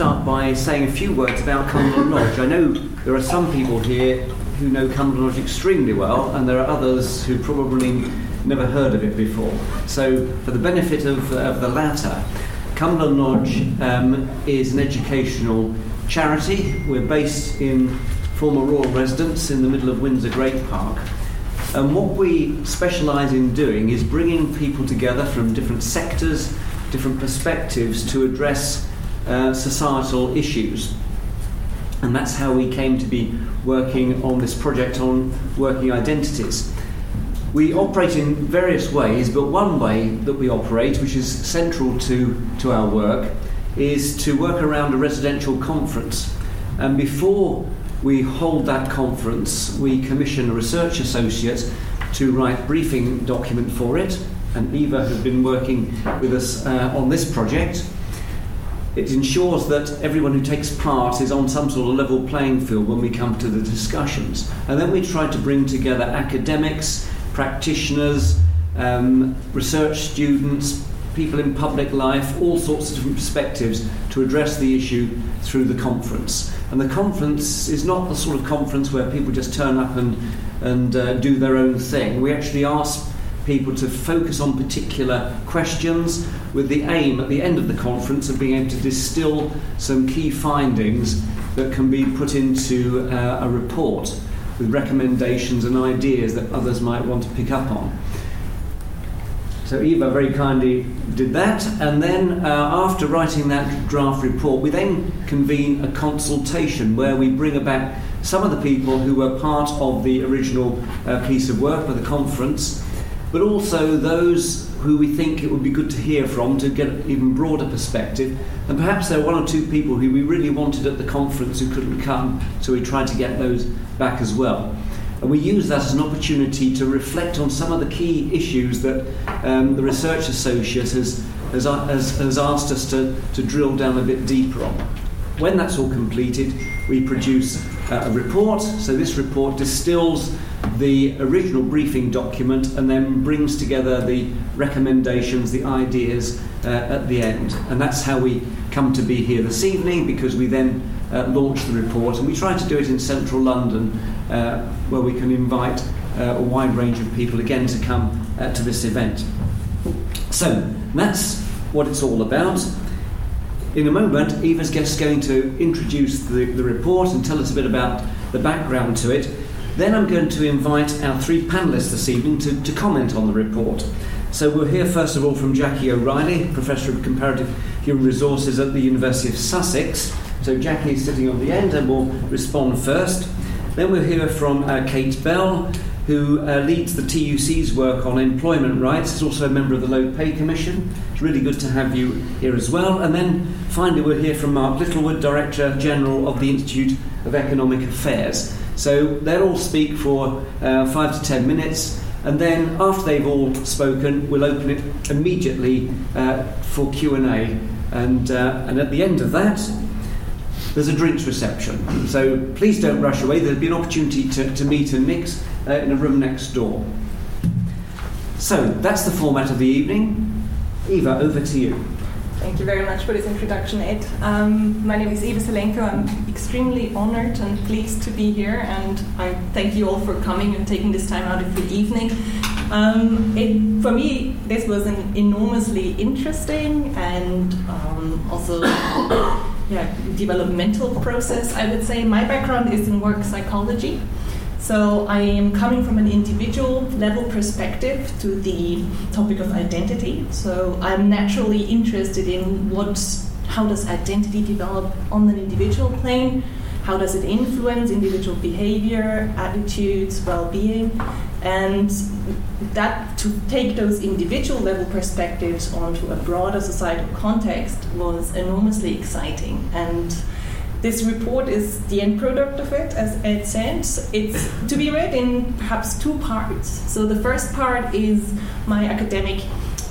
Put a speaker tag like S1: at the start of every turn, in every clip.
S1: start by saying a few words about Cumberland Lodge. I know there are some people here who know Cumberland Lodge extremely well, and there are others who probably never heard of it before. So, for the benefit of, of the latter, Cumberland Lodge um, is an educational charity. We're based in former royal residence in the middle of Windsor Great Park. And what we specialise in doing is bringing people together from different sectors, different perspectives to address uh, societal issues. And that's how we came to be working on this project on working identities. We operate in various ways, but one way that we operate, which is central to, to our work, is to work around a residential conference. And before we hold that conference, we commission a research associate to write briefing document for it, and Eva has been working with us uh, on this project. It ensures that everyone who takes part is on some sort of level playing field when we come to the discussions. And then we try to bring together academics, practitioners, um, research students, people in public life, all sorts of different perspectives to address the issue through the conference. And the conference is not the sort of conference where people just turn up and, and uh, do their own thing. We actually ask people to focus on particular questions with the aim at the end of the conference of being able to distill some key findings that can be put into uh, a report with recommendations and ideas that others might want to pick up on. So Eva very kindly did that, and then uh, after writing that draft report, we then convene a consultation where we bring about some of the people who were part of the original uh, piece of work for the conference, but also those who we think it would be good to hear from to get an even broader perspective. And perhaps there are one or two people who we really wanted at the conference who couldn't come, so we tried to get those back as well. And we use that as an opportunity to reflect on some of the key issues that um, the Research Associate has, has, has, has asked us to, to drill down a bit deeper on. When that's all completed, we produce uh, a report. So this report distills the original briefing document and then brings together the recommendations, the ideas uh, at the end. And that's how we come to be here this evening because we then uh, launch the report and we try to do it in central London uh, where we can invite uh, a wide range of people again to come uh, to this event. So that's what it's all about. In a moment, Eva's just going to introduce the, the report and tell us a bit about the background to it. Then I'm going to invite our three panellists this evening to, to comment on the report. So we'll hear first of all from Jackie O'Reilly, Professor of Comparative Human Resources at the University of Sussex. So Jackie is sitting on the end and will respond first. Then we'll hear from uh, Kate Bell, who uh, leads the TUC's work on employment rights, is also a member of the Low Pay Commission. It's really good to have you here as well. And then finally, we'll hear from Mark Littlewood, Director General of the Institute of Economic Affairs. So they'll all speak for uh, five to ten minutes. And then, after they've all spoken, we'll open it immediately uh, for Q and A. And uh, and at the end of that, there's a drinks reception. So please don't rush away. There'll be an opportunity to, to meet and mix uh, in a room next door. So that's the format of the evening. Eva, over to you.
S2: Thank you very much for this introduction, Ed. Um, my name is Eva Selenko. I'm extremely honored and pleased to be here, and I thank you all for coming and taking this time out of the evening. Um, it, for me, this was an enormously interesting and um, also yeah, developmental process, I would say. My background is in work psychology. So I am coming from an individual level perspective to the topic of identity. So I'm naturally interested in what, how does identity develop on an individual plane, how does it influence individual behavior, attitudes, well-being, and that to take those individual level perspectives onto a broader societal context was enormously exciting. And this report is the end product of it, as Ed said. It's to be read in perhaps two parts. So the first part is my academic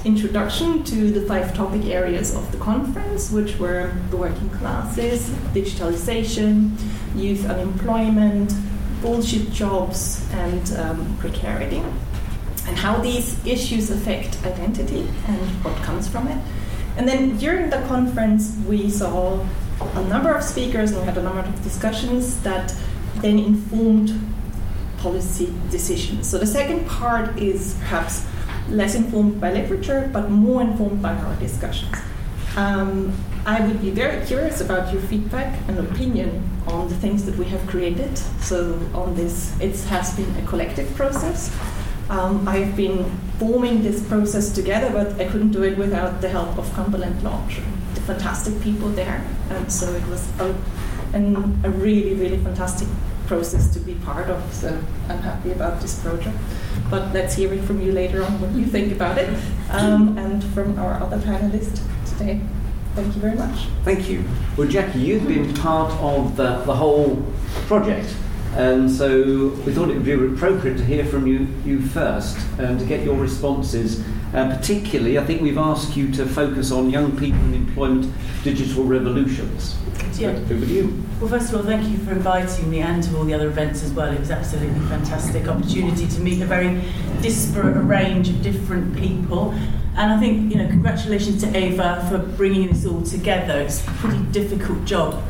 S2: introduction to the five topic areas of the conference, which were the working classes, digitalization, youth unemployment, bullshit jobs, and um, precarity, and how these issues affect identity and what comes from it. And then during the conference, we saw a number of speakers and we had a number of discussions that then informed policy decisions. So the second part is perhaps less informed by literature, but more informed by our discussions. Um, I would be very curious about your feedback and opinion on the things that we have created. So on this, it has been a collective process. Um, I've been forming this process together, but I couldn't do it without the help of Cumberland Lodge, the fantastic people there. And so it was a, an, a really, really fantastic process to be part of. So I'm happy about this project. But let's hear it from you later on what you think about it, um, and from our other panelists today. Thank you very much.
S1: Thank you. Well, Jackie, you've been part of the, the whole project. And so we thought it would be appropriate to hear from you, you first and to get your responses. Uh, particularly, I think we've asked you to focus on young people and employment digital revolutions.
S3: Yeah.
S1: Over to you.
S3: Well, first of all, thank you for inviting me and to all the other events as well. It was absolutely fantastic opportunity to meet a very disparate range of different people. And I think, you know, congratulations to Ava for bringing this all together. It's a pretty difficult job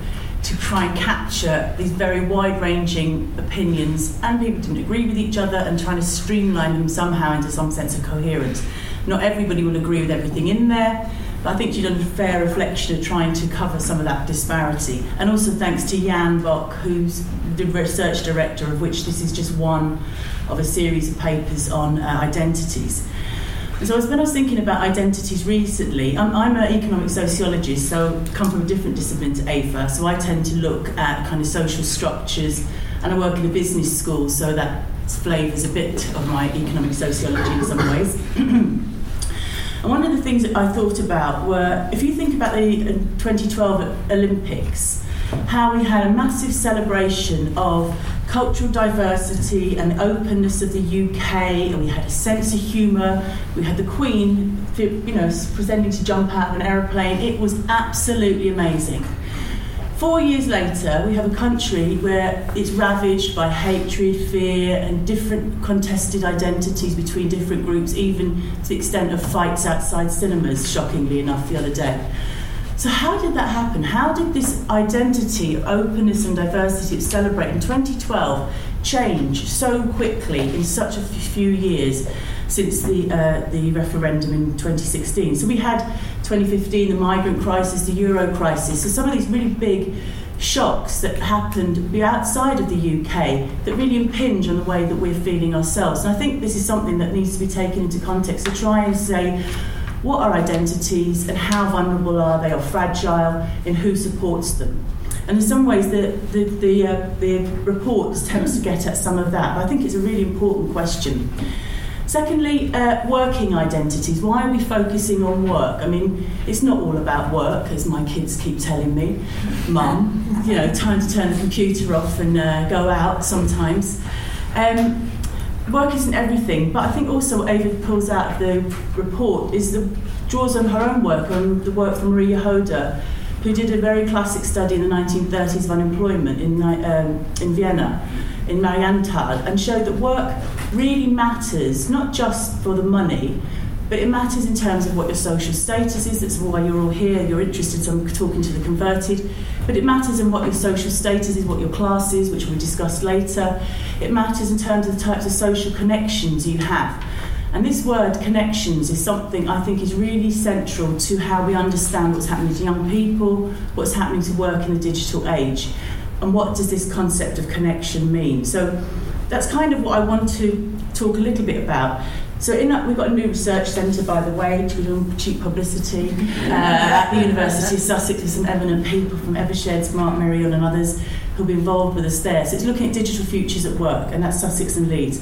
S3: to try and capture these very wide ranging opinions and people didn't agree with each other and trying to streamline them somehow into some sense of coherence. Not everybody will agree with everything in there, but I think you've done a fair reflection of trying to cover some of that disparity. And also thanks to Jan Bock, who's the research director, of which this is just one of a series of papers on uh, identities. So when I was thinking about identities recently, I'm, I'm an economic sociologist, so I come from a different discipline to Eva, so I tend to look at kind of social structures, and I work in a business school, so that flavours a bit of my economic sociology in some ways. and one of the things that I thought about were, if you think about the uh, 2012 Olympics, how we had a massive celebration of cultural diversity and openness of the UK, and we had a sense of humour. We had the Queen, you know, presenting to jump out of an aeroplane. It was absolutely amazing. Four years later, we have a country where it's ravaged by hatred, fear, and different contested identities between different groups, even to the extent of fights outside cinemas, shockingly enough, the other day. So, how did that happen? How did this identity, openness, and diversity of Celebrate in 2012 change so quickly in such a few years since the, uh, the referendum in 2016? So, we had 2015, the migrant crisis, the euro crisis. So, some of these really big shocks that happened outside of the UK that really impinge on the way that we're feeling ourselves. And I think this is something that needs to be taken into context to try and say, what are identities and how vulnerable are they or fragile and who supports them. And in some ways, the, the, the, uh, the report attempts to get at some of that, but I think it's a really important question. Secondly, uh, working identities. Why are we focusing on work? I mean, it's not all about work, as my kids keep telling me. Mum, you know, time to turn the computer off and uh, go out sometimes. Um, work isn't everything, but I think also what Ava pulls out of the report is the draws on her own work, on the work from Marie Jahoda, who did a very classic study in the 1930s of unemployment in, um, in Vienna, in Marienthal, and showed that work really matters, not just for the money, but it matters in terms of what your social status is. That's why you're all here. You're interested, so I'm talking to the converted. But it matters in what your social status is, what your class is, which we'll discuss later. It matters in terms of the types of social connections you have. And this word connections is something I think is really central to how we understand what's happening to young people, what's happening to work in the digital age, and what does this concept of connection mean. So that's kind of what I want to talk a little bit about. So in that, we've got a new research centre, by the way, to do cheap publicity uh, at the University of Sussex with some eminent people from Evershed, Mark Merrion and others who'll be involved with us there. So it's looking at digital futures at work, and that's Sussex and Leeds.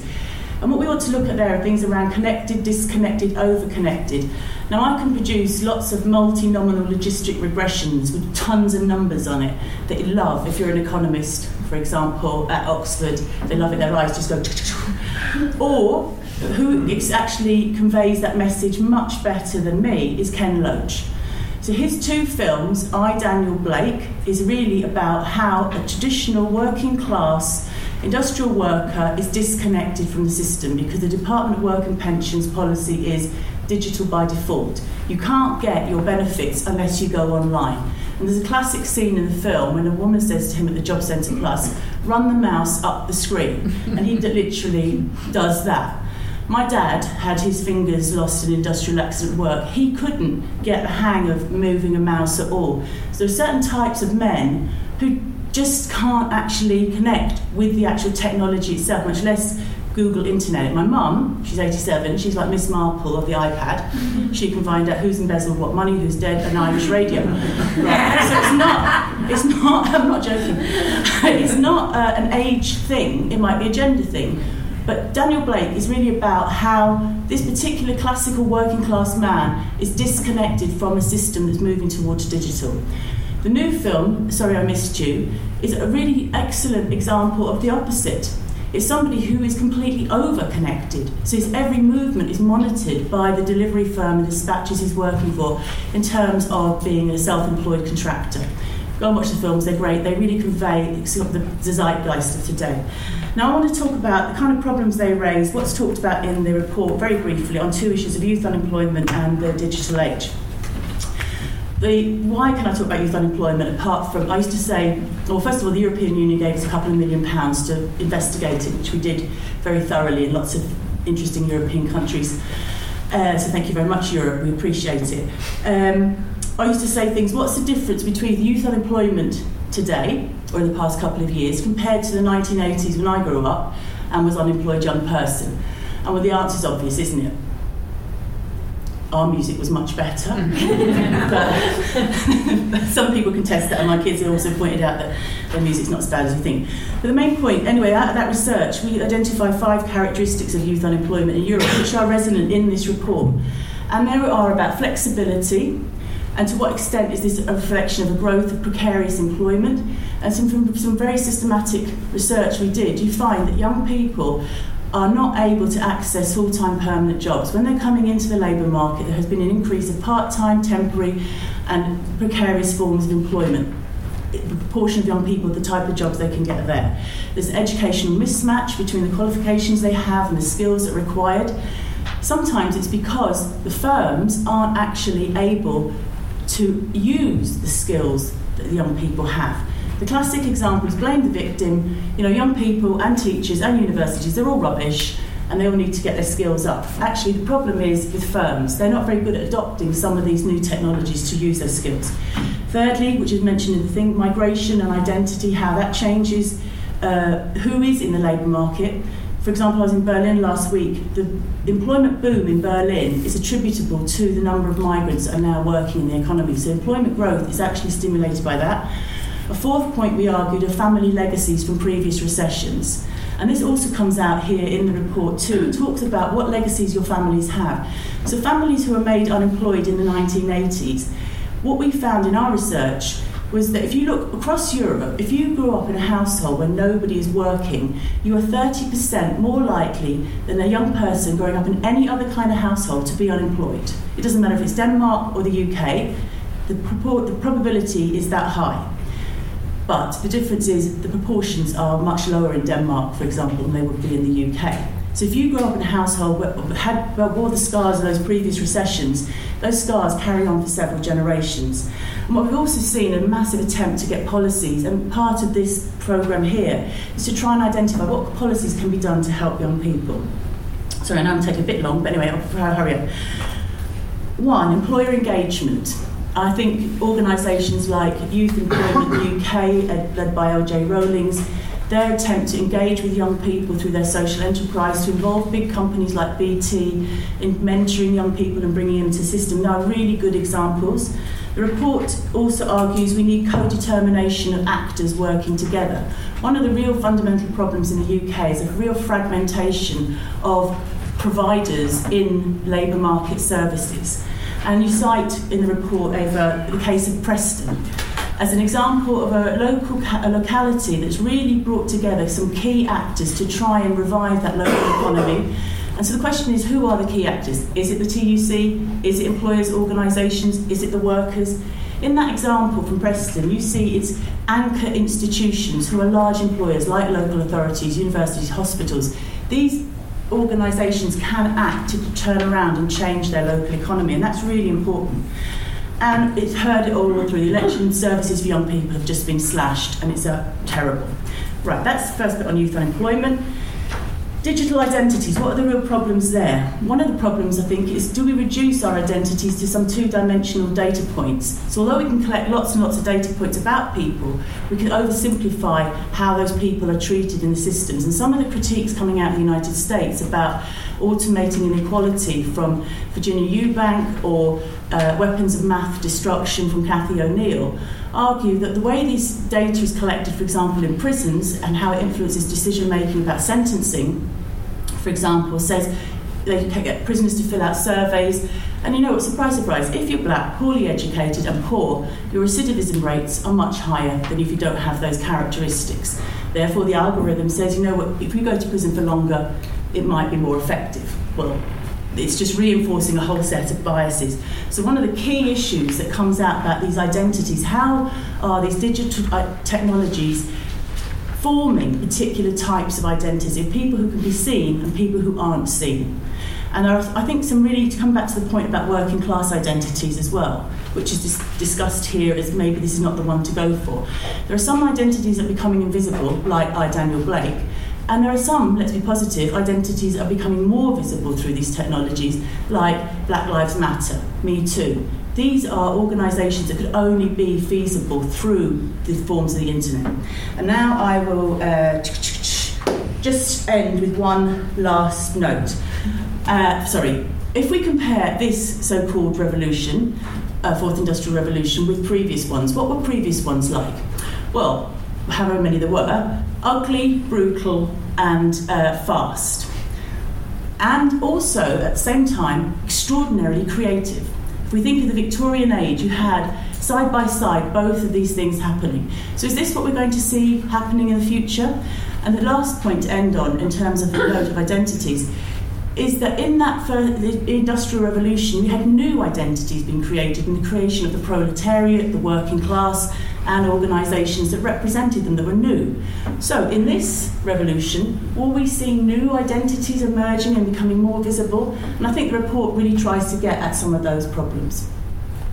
S3: And what we want to look at there are things around connected, disconnected, overconnected. Now, I can produce lots of multinomial logistic regressions with tons of numbers on it that you love if you're an economist, for example, at Oxford. They love it, their eyes just go... or who actually conveys that message much better than me is Ken Loach. So his two films, I, Daniel Blake, is really about how a traditional working class industrial worker is disconnected from the system because the Department of Work and Pensions policy is digital by default. You can't get your benefits unless you go online. And there's a classic scene in the film when a woman says to him at the Job Centre Plus, run the mouse up the screen. And he literally does that. My dad had his fingers lost in industrial accident work. He couldn't get the hang of moving a mouse at all. So there are certain types of men who just can't actually connect with the actual technology itself, much less Google Internet. My mum, she's 87, she's like Miss Marple of the iPad. She can find out who's embezzled what money, who's dead, an Irish radio. Right. So it's not, it's not, I'm not joking, it's not uh, an age thing, it might be a gender thing. But Daniel Blake is really about how this particular classical working class man is disconnected from a system that's moving towards digital. The new film, Sorry I Missed You, is a really excellent example of the opposite. It's somebody who is completely over-connected. So his every movement is monitored by the delivery firm and dispatches he's working for in terms of being a self-employed contractor. Go and watch the films, they're great. They really convey the zeitgeist of today. Now, I want to talk about the kind of problems they raise, what's talked about in the report very briefly on two issues of youth unemployment and the digital age. The, why can I talk about youth unemployment apart from, I used to say, well, first of all, the European Union gave us a couple of million pounds to investigate it, which we did very thoroughly in lots of interesting European countries. Uh, so thank you very much, Europe, we appreciate it. Um, I used to say things, what's the difference between youth unemployment today, or in the past couple of years, compared to the 1980s when I grew up and was unemployed young person? And well, the answer's obvious, isn't it? Our music was much better. but some people contest that, and my kids have also pointed out that their music's not as bad as you think. But the main point, anyway, out of that research, we identify five characteristics of youth unemployment in Europe, which are resonant in this report. And there are about flexibility, and to what extent is this a reflection of a growth of precarious employment? And some, from some very systematic research we did, you find that young people are not able to access full time permanent jobs. When they're coming into the labour market, there has been an increase of part time, temporary, and precarious forms of employment. The proportion of young people, the type of jobs they can get there. There's an educational mismatch between the qualifications they have and the skills that are required. Sometimes it's because the firms aren't actually able to use the skills that the young people have. The classic example is blame the victim. You know, young people and teachers and universities, they're all rubbish and they all need to get their skills up. Actually, the problem is with firms. They're not very good at adopting some of these new technologies to use their skills. Thirdly, which is mentioned in the thing, migration and identity, how that changes uh, who is in the labour market. For example, I was in Berlin last week. The employment boom in Berlin is attributable to the number of migrants that are now working in the economy. So employment growth is actually stimulated by that. A fourth point we argued are family legacies from previous recessions. And this also comes out here in the report too. It talks about what legacies your families have. So families who were made unemployed in the 1980s, what we found in our research was that if you look across Europe, if you grew up in a household where nobody is working, you are 30% more likely than a young person growing up in any other kind of household to be unemployed. It doesn't matter if it's Denmark or the UK, the, the probability is that high. But the difference is the proportions are much lower in Denmark, for example, than they would be in the UK. So if you grew up in a household where had bore the scars of those previous recessions, those scars carry on for several generations. And what we've also seen a massive attempt to get policies, and part of this programme here is to try and identify what policies can be done to help young people. Sorry, I know I'm taking a bit long, but anyway, I'll hurry up. One, employer engagement. I think organisations like Youth Employment UK, uh, led by LJ Rawlings, their attempt to engage with young people through their social enterprise, to involve big companies like BT in mentoring young people and bringing them to the system, are really good examples. The report also argues we need co-determination of actors working together. One of the real fundamental problems in the UK is a real fragmentation of providers in labour market services. And you cite in the report over the case of Preston as an example of a local a locality that's really brought together some key actors to try and revive that local economy. And so the question is, who are the key actors? Is it the TUC? Is it employers' organisations? Is it the workers? In that example from Preston, you see it's anchor institutions who are large employers like local authorities, universities, hospitals. These organisations can act to turn around and change their local economy, and that's really important. And it's heard it all through the election services for young people have just been slashed, and it's a terrible. Right, that's the first bit on youth unemployment. Digital identities, what are the real problems there? One of the problems, I think, is do we reduce our identities to some two dimensional data points? So, although we can collect lots and lots of data points about people, we can oversimplify how those people are treated in the systems. And some of the critiques coming out of the United States about automating inequality from Virginia Eubank or uh, weapons of math destruction from Cathy O'Neil argue that the way this data is collected, for example, in prisons and how it influences decision making about sentencing, for example, says they can get prisoners to fill out surveys. And you know what, surprise, surprise, if you're black, poorly educated, and poor, your recidivism rates are much higher than if you don't have those characteristics. Therefore, the algorithm says, you know what, if you go to prison for longer, it might be more effective. Well, it's just reinforcing a whole set of biases. So one of the key issues that comes out about these identities, how are these digital uh, technologies forming particular types of identities people who can be seen and people who aren't seen? And there are, I think, some really to come back to the point about working class identities as well, which is dis- discussed here as maybe this is not the one to go for. There are some identities that are becoming invisible, like I, Daniel Blake, and there are some, let's be positive, identities are becoming more visible through these technologies, like Black Lives Matter, Me Too. These are organisations that could only be feasible through the forms of the internet. And now I will uh, just end with one last note. Uh, sorry, if we compare this so called revolution, uh, Fourth Industrial Revolution, with previous ones, what were previous ones like? Well, however many there were, ugly, brutal, and uh, fast. And also, at the same time, extraordinarily creative. If we think of the Victorian age, you had side by side both of these things happening. So, is this what we're going to see happening in the future? And the last point to end on, in terms of the load of identities, is that in that first, industrial revolution, we had new identities being created in the creation of the proletariat, the working class, and organisations that represented them that were new. So, in this revolution, will we seeing new identities emerging and becoming more visible? And I think the report really tries to get at some of those problems.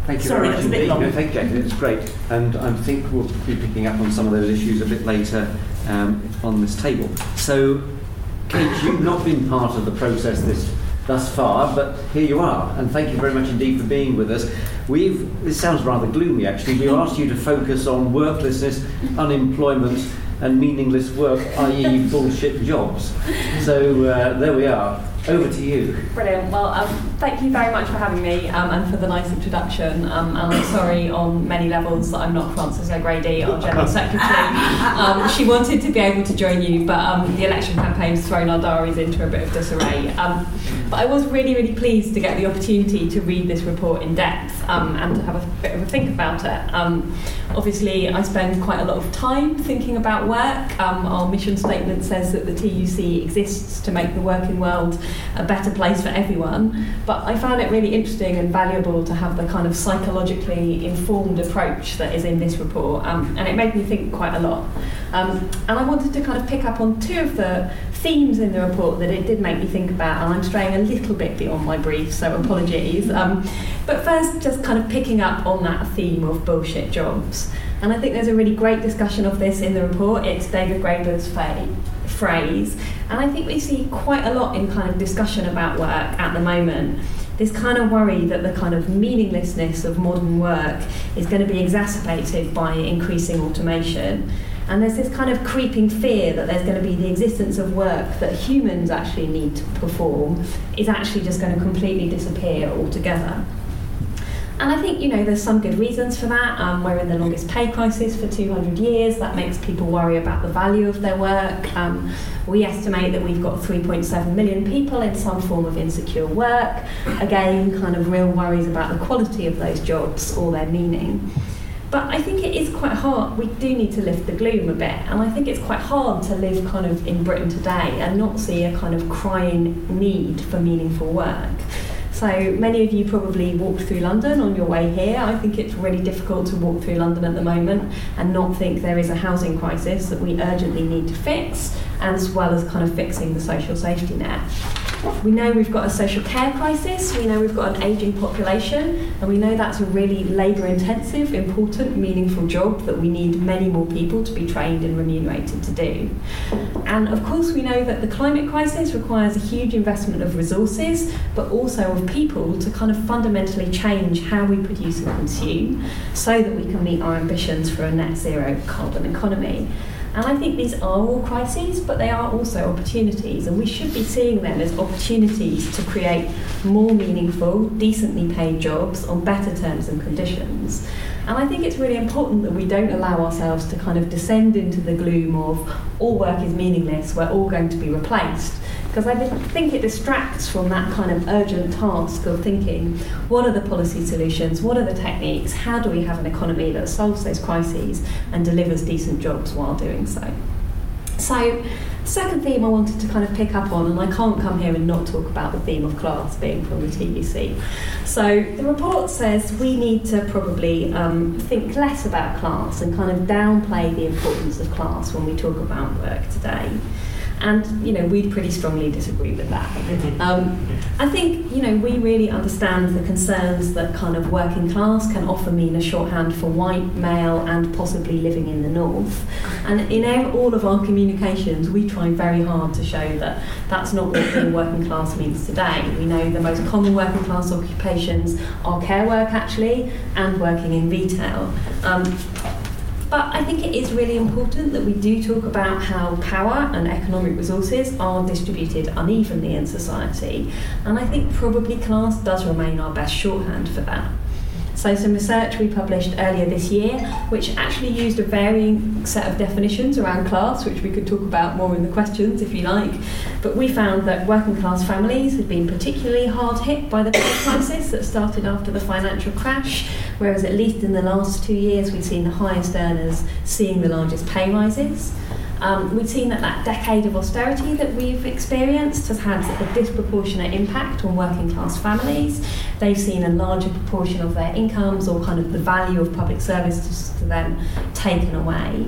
S1: Thank you
S3: Sorry,
S1: very much indeed.
S3: long.
S1: No, thank you, Jackie. It's great. And I think we'll be picking up on some of those issues a bit later um, on this table. So, Kate, you've not been part of the process this thus far, but here you are, and thank you very much indeed for being with us. We've this sounds rather gloomy actually. We've asked you to focus on worklessness, unemployment, and meaningless work, i.e., bullshit jobs. So uh, there we are. Over to you.
S4: Brilliant. Well, um, thank you very much for having me um, and for the nice introduction. Um, and I'm sorry on many levels that I'm not Frances O'Grady, our General Secretary. Um, she wanted to be able to join you, but um, the election campaign's thrown our diaries into a bit of disarray. Um, but I was really, really pleased to get the opportunity to read this report in depth and to have a bit of a think about it. obviously, I spend quite a lot of time thinking about work. our mission statement says that the TUC exists to make the working world a better place for everyone. But I found it really interesting and valuable to have the kind of psychologically informed approach that is in this report, um, and it made me think quite a lot. Um, and I wanted to kind of pick up on two of the themes in the report that it did make me think about, and I'm straying a little bit beyond my brief, so apologies. Um, but first, just kind of picking up on that theme of bullshit jobs. And I think there's a really great discussion of this in the report. It's David Graeber's phrase. And I think we see quite a lot in kind of discussion about work at the moment. This kind of worry that the kind of meaninglessness of modern work is going to be exacerbated by increasing automation. And there's this kind of creeping fear that there's going to be the existence of work that humans actually need to perform is actually just going to completely disappear altogether. And I think, you know, there's some good reasons for that. Um, we're in the longest pay crisis for 200 years. That makes people worry about the value of their work. Um, we estimate that we've got 3.7 million people in some form of insecure work. Again, kind of real worries about the quality of those jobs or their meaning. But I think it is quite hard. We do need to lift the gloom a bit. And I think it's quite hard to live kind of in Britain today and not see a kind of crying need for meaningful work. So many of you probably walked through London on your way here. I think it's really difficult to walk through London at the moment and not think there is a housing crisis that we urgently need to fix, as well as kind of fixing the social safety net. We know we've got a social care crisis, we know we've got an ageing population, and we know that's a really labour intensive, important, meaningful job that we need many more people to be trained and remunerated to do. And of course, we know that the climate crisis requires a huge investment of resources, but also of people to kind of fundamentally change how we produce and consume so that we can meet our ambitions for a net zero carbon economy. And I think these are all crises, but they are also opportunities, and we should be seeing them as opportunities to create more meaningful, decently paid jobs on better terms and conditions. And I think it's really important that we don't allow ourselves to kind of descend into the gloom of all work is meaningless, we're all going to be replaced because I think it distracts from that kind of urgent task of thinking what are the policy solutions, what are the techniques, how do we have an economy that solves those crises and delivers decent jobs while doing so. So, second theme I wanted to kind of pick up on, and I can't come here and not talk about the theme of class being from the TUC. So, the report says we need to probably um, think less about class and kind of downplay the importance of class when we talk about work today. And you know, we pretty strongly disagree with that. Um, I think you know we really understand the concerns that kind of working class can often mean a shorthand for white, male, and possibly living in the north. And in all of our communications, we try very hard to show that that's not what being working class means today. We know the most common working class occupations are care work actually, and working in retail. Um, but I think it is really important that we do talk about how power and economic resources are distributed unevenly in society. And I think probably class does remain our best shorthand for that. So, some research we published earlier this year, which actually used a varying set of definitions around class, which we could talk about more in the questions if you like. But we found that working class families had been particularly hard hit by the crisis that started after the financial crash, whereas at least in the last two years, we've seen the highest earners seeing the largest pay rises. Um, we've seen that that decade of austerity that we've experienced has had a disproportionate impact on working class families. They've seen a larger proportion of their incomes or kind of the value of public services to them taken away.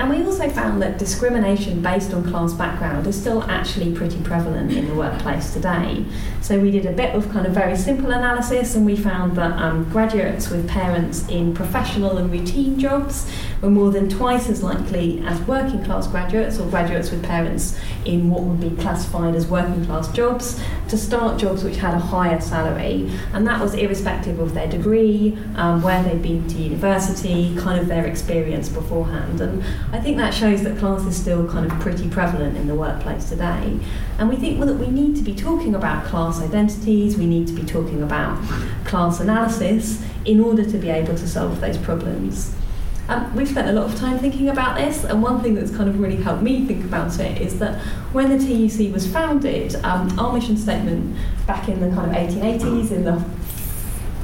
S4: And we also found that discrimination based on class background is still actually pretty prevalent in the workplace today. So we did a bit of kind of very simple analysis and we found that um, graduates with parents in professional and routine jobs were more than twice as likely as working class graduates or graduates with parents in what would be classified as working class jobs to start jobs which had a higher salary. And that was irrespective of their degree, um, where they'd been to university, kind of their experience beforehand. And I think that shows that class is still kind of pretty prevalent in the workplace today. And we think well, that we need to be talking about class identities, we need to be talking about class analysis in order to be able to solve those problems. Um, we've spent a lot of time thinking about this, and one thing that's kind of really helped me think about it is that when the TUC was founded, um, our mission statement back in the kind of 1880s, in the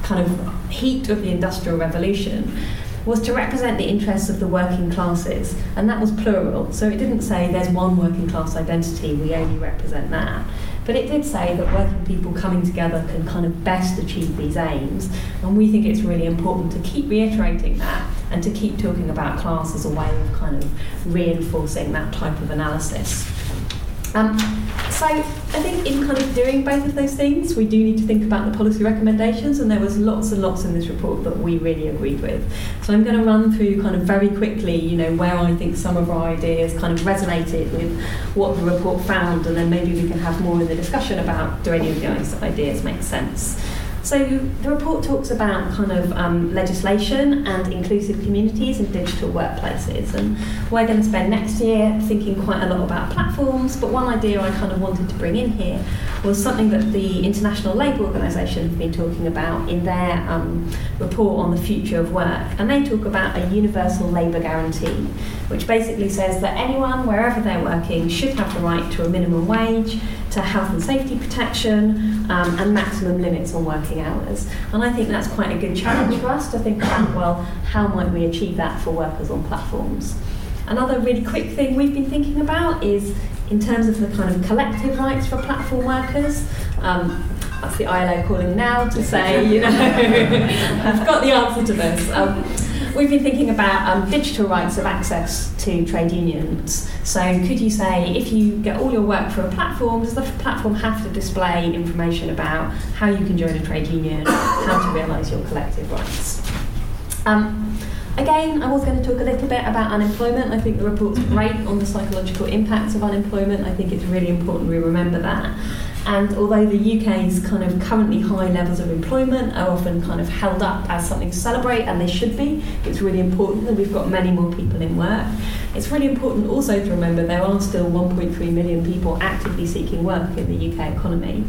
S4: kind of heat of the Industrial Revolution, was to represent the interests of the working classes, and that was plural. So it didn't say there's one working class identity, we only represent that. But it did say that working people coming together can kind of best achieve these aims, and we think it's really important to keep reiterating that and to keep talking about class as a way of kind of reinforcing that type of analysis. Um, so I think in kind of doing both of those things, we do need to think about the policy recommendations, and there was lots and lots in this report that we really agreed with. So I'm going to run through kind of very quickly, you know, where I think some of our ideas kind of resonated with what the report found, and then maybe we can have more in the discussion about do any of those ideas make sense. So the report talks about kind of um, legislation and inclusive communities and digital workplaces. And we're going to spend next year thinking quite a lot about platforms. But one idea I kind of wanted to bring in here was something that the International Labour Organization have been talking about in their um, report on the future of work. And they talk about a universal labour guarantee, which basically says that anyone, wherever they're working, should have the right to a minimum wage, to health and safety protection, um, and maximum limits on working hours. And I think that's quite a good challenge for us to think about, well, how might we achieve that for workers on platforms? Another really quick thing we've been thinking about is in terms of the kind of collective rights for platform workers. Um, that's the ILO calling now to say, you know, I've got the answer to this. Um, we've been thinking about um, digital rights of access to trade unions. So, could you say if you get all your work from a platform, does the platform have to display information about how you can join a trade union, how to realise your collective rights? Um, again, I was going to talk a little bit about unemployment. I think the report's great on the psychological impacts of unemployment. I think it's really important we remember that. And although the UK's kind of currently high levels of employment are often kind of held up as something to celebrate, and they should be, it's really important that we've got many more people in work. It's really important also to remember there are still 1.3 million people actively seeking work in the UK economy.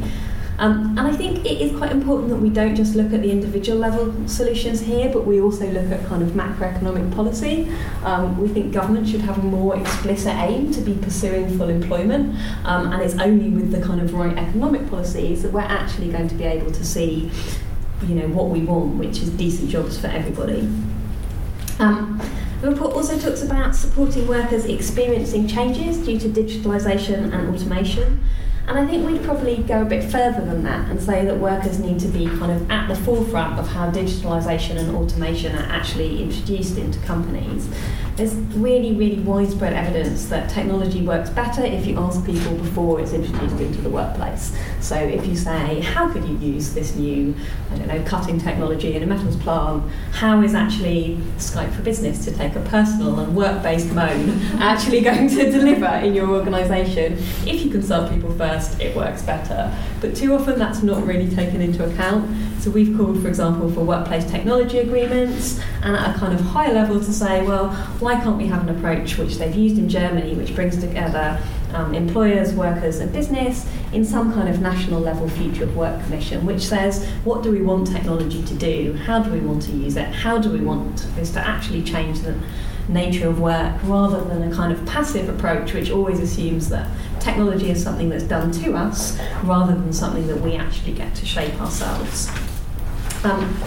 S4: Um, and I think it is quite important that we don't just look at the individual level solutions here, but we also look at kind of macroeconomic policy. Um, we think government should have a more explicit aim to be pursuing full employment, um, and it's only with the kind of right economic policies that we're actually going to be able to see, you know, what we want, which is decent jobs for everybody. Um, the report also talks about supporting workers experiencing changes due to digitalisation and automation. And I think we'd probably go a bit further than that and say that workers need to be kind of at the forefront of how digitalisation and automation are actually introduced into companies. There's really, really widespread evidence that technology works better if you ask people before it's introduced into the workplace. So if you say, how could you use this new, I don't know, cutting technology in a metals plant, how is actually Skype for Business to take a personal and work-based mode actually going to deliver in your organisation? If you consult people first, it works better. But too often that's not really taken into account. So we've called, for example, for workplace technology agreements and at a kind of higher level to say, well, why can't we have an approach which they've used in Germany, which brings together um, employers, workers, and business in some kind of national level future of work commission, which says what do we want technology to do, how do we want to use it, how do we want this to actually change the nature of work rather than a kind of passive approach which always assumes that technology is something that's done to us rather than something that we actually get to shape ourselves. Um,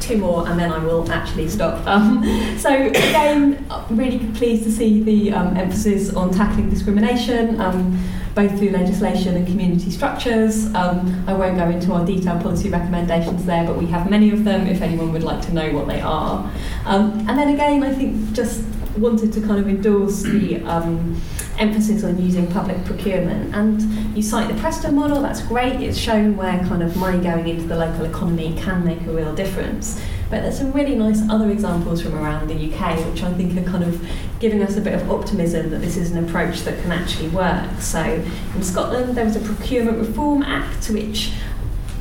S4: two more and then I will actually stop. Um, so again, really pleased to see the um, emphasis on tackling discrimination, um, both through legislation and community structures. Um, I won't go into our detailed policy recommendations there, but we have many of them if anyone would like to know what they are. Um, and then again, I think just wanted to kind of endorse the um, emphasis on using public procurement. And you cite the Preston model, that's great. It's shown where kind of money going into the local economy can make a real difference. But there's some really nice other examples from around the UK, which I think are kind of giving us a bit of optimism that this is an approach that can actually work. So in Scotland, there was a Procurement Reform Act which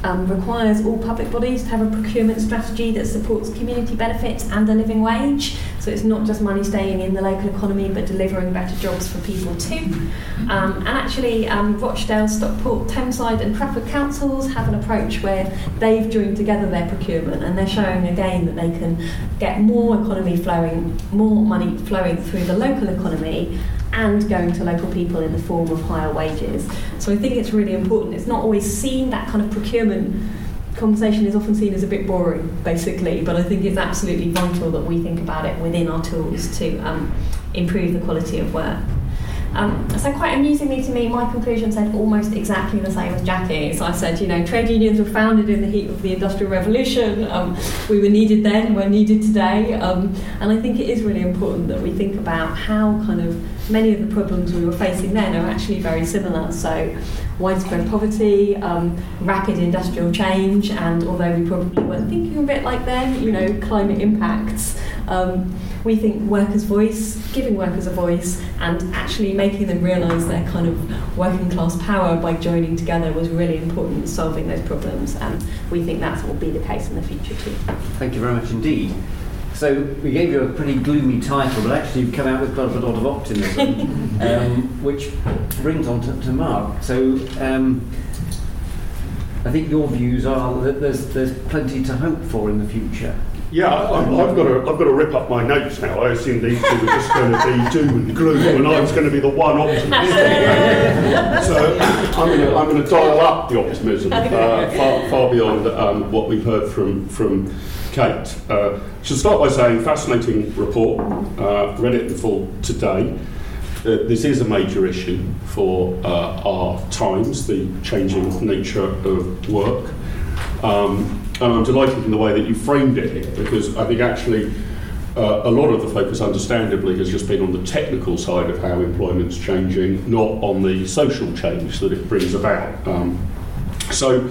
S4: um, requires all public bodies to have a procurement strategy that supports community benefits and a living wage. So it's not just money staying in the local economy, but delivering better jobs for people too. Um, and actually, um, Rochdale, Stockport, Tameside, and Trafford councils have an approach where they've joined together their procurement, and they're showing again that they can get more economy flowing, more money flowing through the local economy and going to local people in the form of higher wages. So I think it's really important. It's not always seen that kind of procurement conversation is often seen as a bit boring, basically, but I think it's absolutely vital that we think about it within our tools to um, improve the quality of work. Um, so quite amusingly to me, my conclusion said almost exactly the same as Jackie's. I said, you know, trade unions were founded in the heat of the Industrial Revolution. Um, we were needed then, we're needed today. Um, and I think it is really important that we think about how kind of many of the problems we were facing then are actually very similar. So widespread poverty, um, rapid industrial change, and although we probably weren't thinking a bit like then, you know, climate impacts. Um, we think workers' voice, giving workers a voice, and actually making them realise their kind of working class power by joining together was really important in solving those problems. And we think that will be the case in the future too.
S1: Thank you very much indeed. So we gave you a pretty gloomy title, but actually you've come out with quite a lot of optimism, um, which brings on to, to Mark. So um, I think your views are that there's, there's plenty to hope for in the future.
S5: Yeah, I, I've got to I've got to rip up my notes now. I assumed these two were just going to be doom and gloom, and I was going to be the one optimist. so I'm going to I'm going to dial up the optimism uh, far, far beyond um, what we've heard from from Kate. Uh, should start by saying fascinating report. Uh, read it in full today. uh, this is a major issue for uh, our times, the changing nature of work. Um, and I'm delighted in the way that you framed it here, because I think actually uh, a lot of the focus, understandably, has just been on the technical side of how employment's changing, not on the social change that it brings about. Um, so,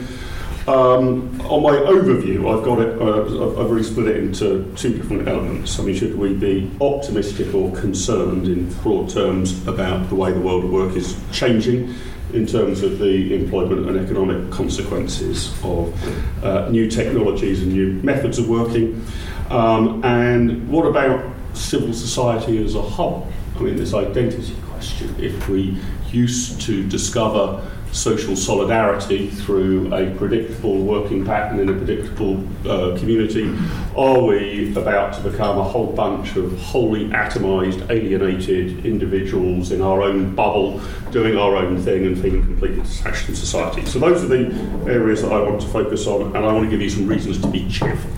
S5: um, on my overview, I've got it. Uh, I've really split it into two different elements. I mean, should we be optimistic or concerned in broad terms about the way the world of work is changing? in terms of the employment and economic consequences of uh, new technologies and new methods of working. Um, and what about civil society as a whole? I mean, this identity question. If we used to discover social solidarity through a predictable working pattern in a predictable uh, community? Are we about to become a whole bunch of wholly atomised, alienated individuals in our own bubble, doing our own thing and feeling completely detached from society? So, those are the areas that I want to focus on, and I want to give you some reasons to be cheerful.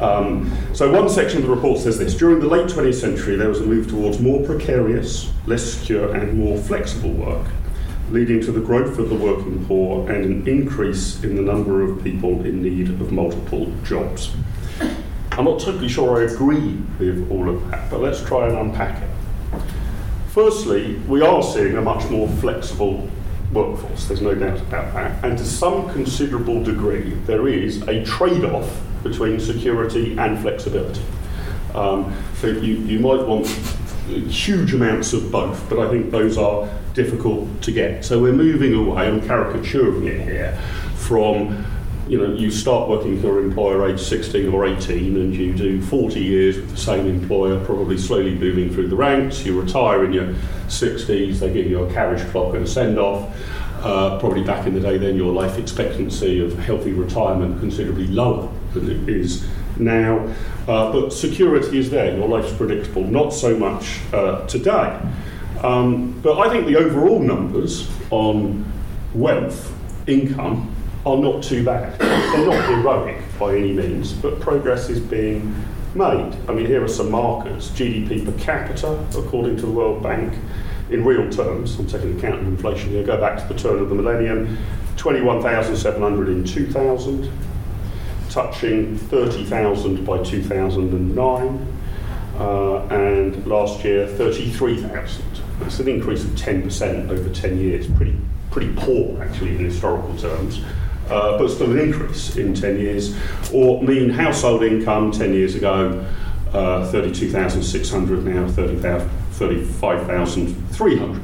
S5: Um, so, one section of the report says this During the late 20th century, there was a move towards more precarious, less secure, and more flexible work leading to the growth of the working poor and an increase in the number of people in need of multiple jobs. I'm not totally sure I agree with all of that, but let's try and unpack it. Firstly, we are seeing a much more flexible workforce, there's no doubt about that, and to some considerable degree, there is a trade off between security and flexibility. Um, so you, you might want huge amounts of both, but I think those are difficult to get. So we're moving away, I'm caricaturing it here, from you know, you start working for your employer age 16 or 18 and you do 40 years with the same employer, probably slowly moving through the ranks. You retire in your 60s, they give you a carriage clock and a send off. Uh, probably back in the day, then your life expectancy of healthy retirement considerably lower than it is now. Uh, but security is there, your life's predictable, not so much uh, today. Um, but I think the overall numbers on wealth, income, are not too bad. They're not heroic by any means, but progress is being made. I mean, here are some markers GDP per capita, according to the World Bank, in real terms, I'm taking account of inflation here, go back to the turn of the millennium, 21,700 in 2000, touching 30,000 by 2009, uh, and last year 33,000. That's an increase of 10% over 10 years. Pretty, pretty poor, actually, in historical terms. Uh, but still an increase in 10 years. Or mean household income 10 years ago, uh, 32,600, now 35,300.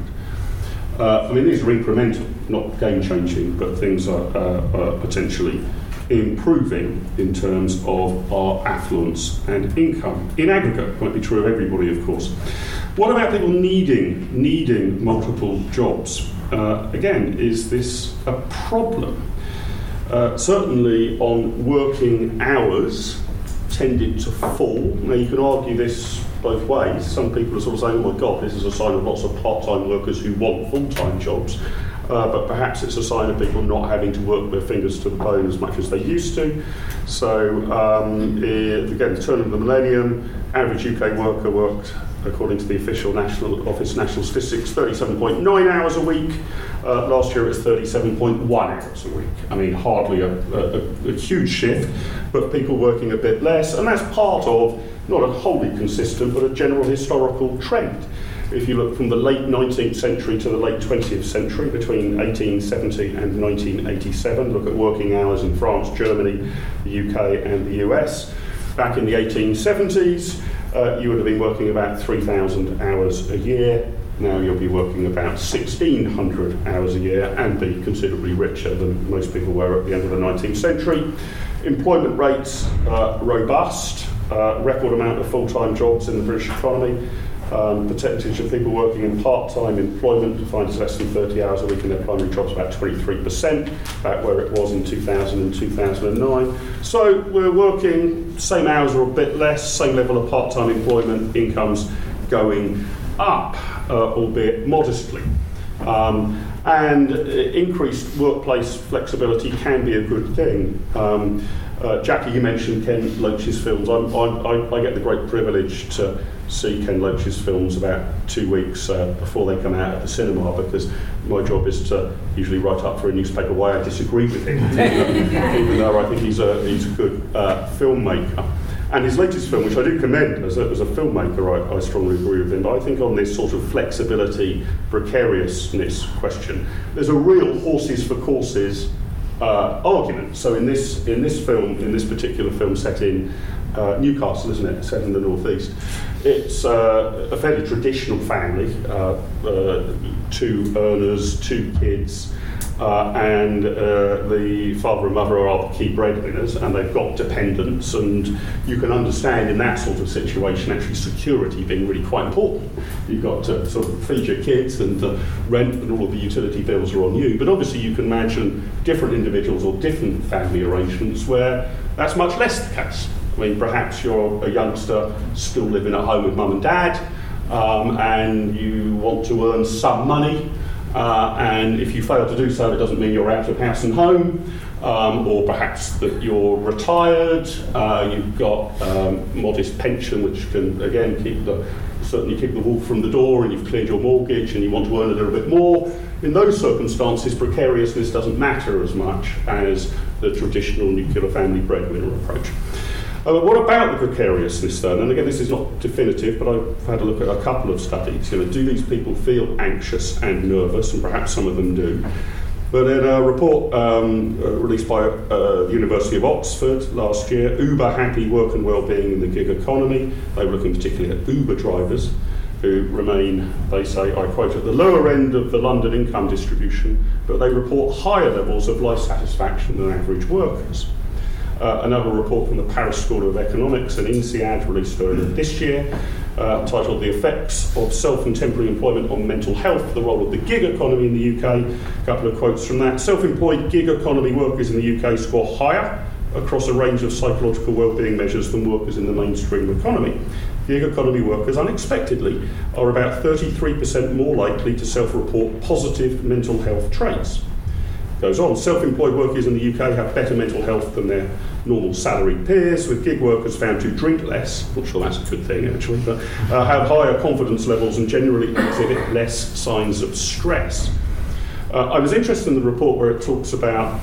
S5: Uh, I mean, these are incremental, not game changing, but things are, uh, are potentially improving in terms of our affluence and income. In aggregate, might be true of everybody, of course. What about people needing needing multiple jobs? Uh, again, is this a problem? Uh, certainly, on working hours, tended to fall. Now, you can argue this both ways. Some people are sort of saying, "Oh my God, this is a sign of lots of part-time workers who want full-time jobs." Uh, but perhaps it's a sign of people not having to work their fingers to the bone as much as they used to. So, um, it, again, the turn of the millennium, average UK worker worked according to the official National Office National Statistics, 37.9 hours a week. Uh, last year it was 37.1 hours a week. I mean, hardly a, a, a, huge shift, but people working a bit less, and that's part of not a wholly consistent, but a general historical trend. If you look from the late 19th century to the late 20th century, between 1870 and 1987, look at working hours in France, Germany, the UK, and the US. Back in the 1870s, uh, you would have been working about 3,000 hours a year. Now you'll be working about 1,600 hours a year and be considerably richer than most people were at the end of the 19th century. Employment rates uh, robust, uh, record amount of full-time jobs in the British economy. Um, percentage of people working in part-time employment defined as less than 30 hours a week in their primary jobs about 23%, about where it was in 2000 and 2009. So we're working same hours or a bit less, same level of part-time employment, incomes going up, uh, albeit modestly. Um, And uh, increased workplace flexibility can be a good thing. Um, uh, Jackie, you mentioned Ken Loach's films. I'm, I'm, I, I get the great privilege to see Ken Loach's films about two weeks uh, before they come out at the cinema because my job is to usually write up for a newspaper why I disagree with him, even though I think he's a, he's a good uh, filmmaker. And his latest film, which I do commend as a, as a filmmaker, I, I strongly agree with him, but I think on this sort of flexibility, precariousness question, there's a real horses for courses uh, argument. So in this in this film, in this particular film set in uh, Newcastle, isn't it, set in the northeast, it's uh, a fairly traditional family, uh, uh, two earners, two kids. Uh, and uh, the father and mother are the key breadwinners, and they've got dependents, and you can understand in that sort of situation actually security being really quite important. You've got to sort of feed your kids, and the rent and all of the utility bills are on you. But obviously, you can imagine different individuals or different family arrangements where that's much less the case. I mean, perhaps you're a youngster still living at home with mum and dad, um, and you want to earn some money. Uh, and if you fail to do so, it doesn't mean you're out of house and home, um, or perhaps that you're retired, uh, you've got um, modest pension, which can again keep the certainly keep the wolf from the door, and you've cleared your mortgage, and you want to earn a little bit more. In those circumstances, precariousness doesn't matter as much as the traditional nuclear family breadwinner approach. Uh, what about the precariousness then? And again, this is not definitive, but I've had a look at a couple of studies. You know, do these people feel anxious and nervous? And perhaps some of them do. But in a report um, uh, released by uh, the University of Oxford last year, Uber Happy Work and Wellbeing in the Gig Economy, they were looking particularly at Uber drivers who remain, they say, I quote, at the lower end of the London income distribution, but they report higher levels of life satisfaction than average workers. Uh, another report from the Paris School of Economics and INSEAD released earlier this year, uh, titled The Effects of Self and Temporary Employment on Mental Health, the Role of the Gig Economy in the UK. A couple of quotes from that. Self employed gig economy workers in the UK score higher across a range of psychological well-being measures than workers in the mainstream economy. Gig economy workers, unexpectedly, are about 33% more likely to self-report positive mental health traits goes on. Self employed workers in the UK have better mental health than their normal salaried peers, with gig workers found to drink less, not sure that's a good thing actually, but uh, have higher confidence levels and generally exhibit less signs of stress. Uh, I was interested in the report where it talks about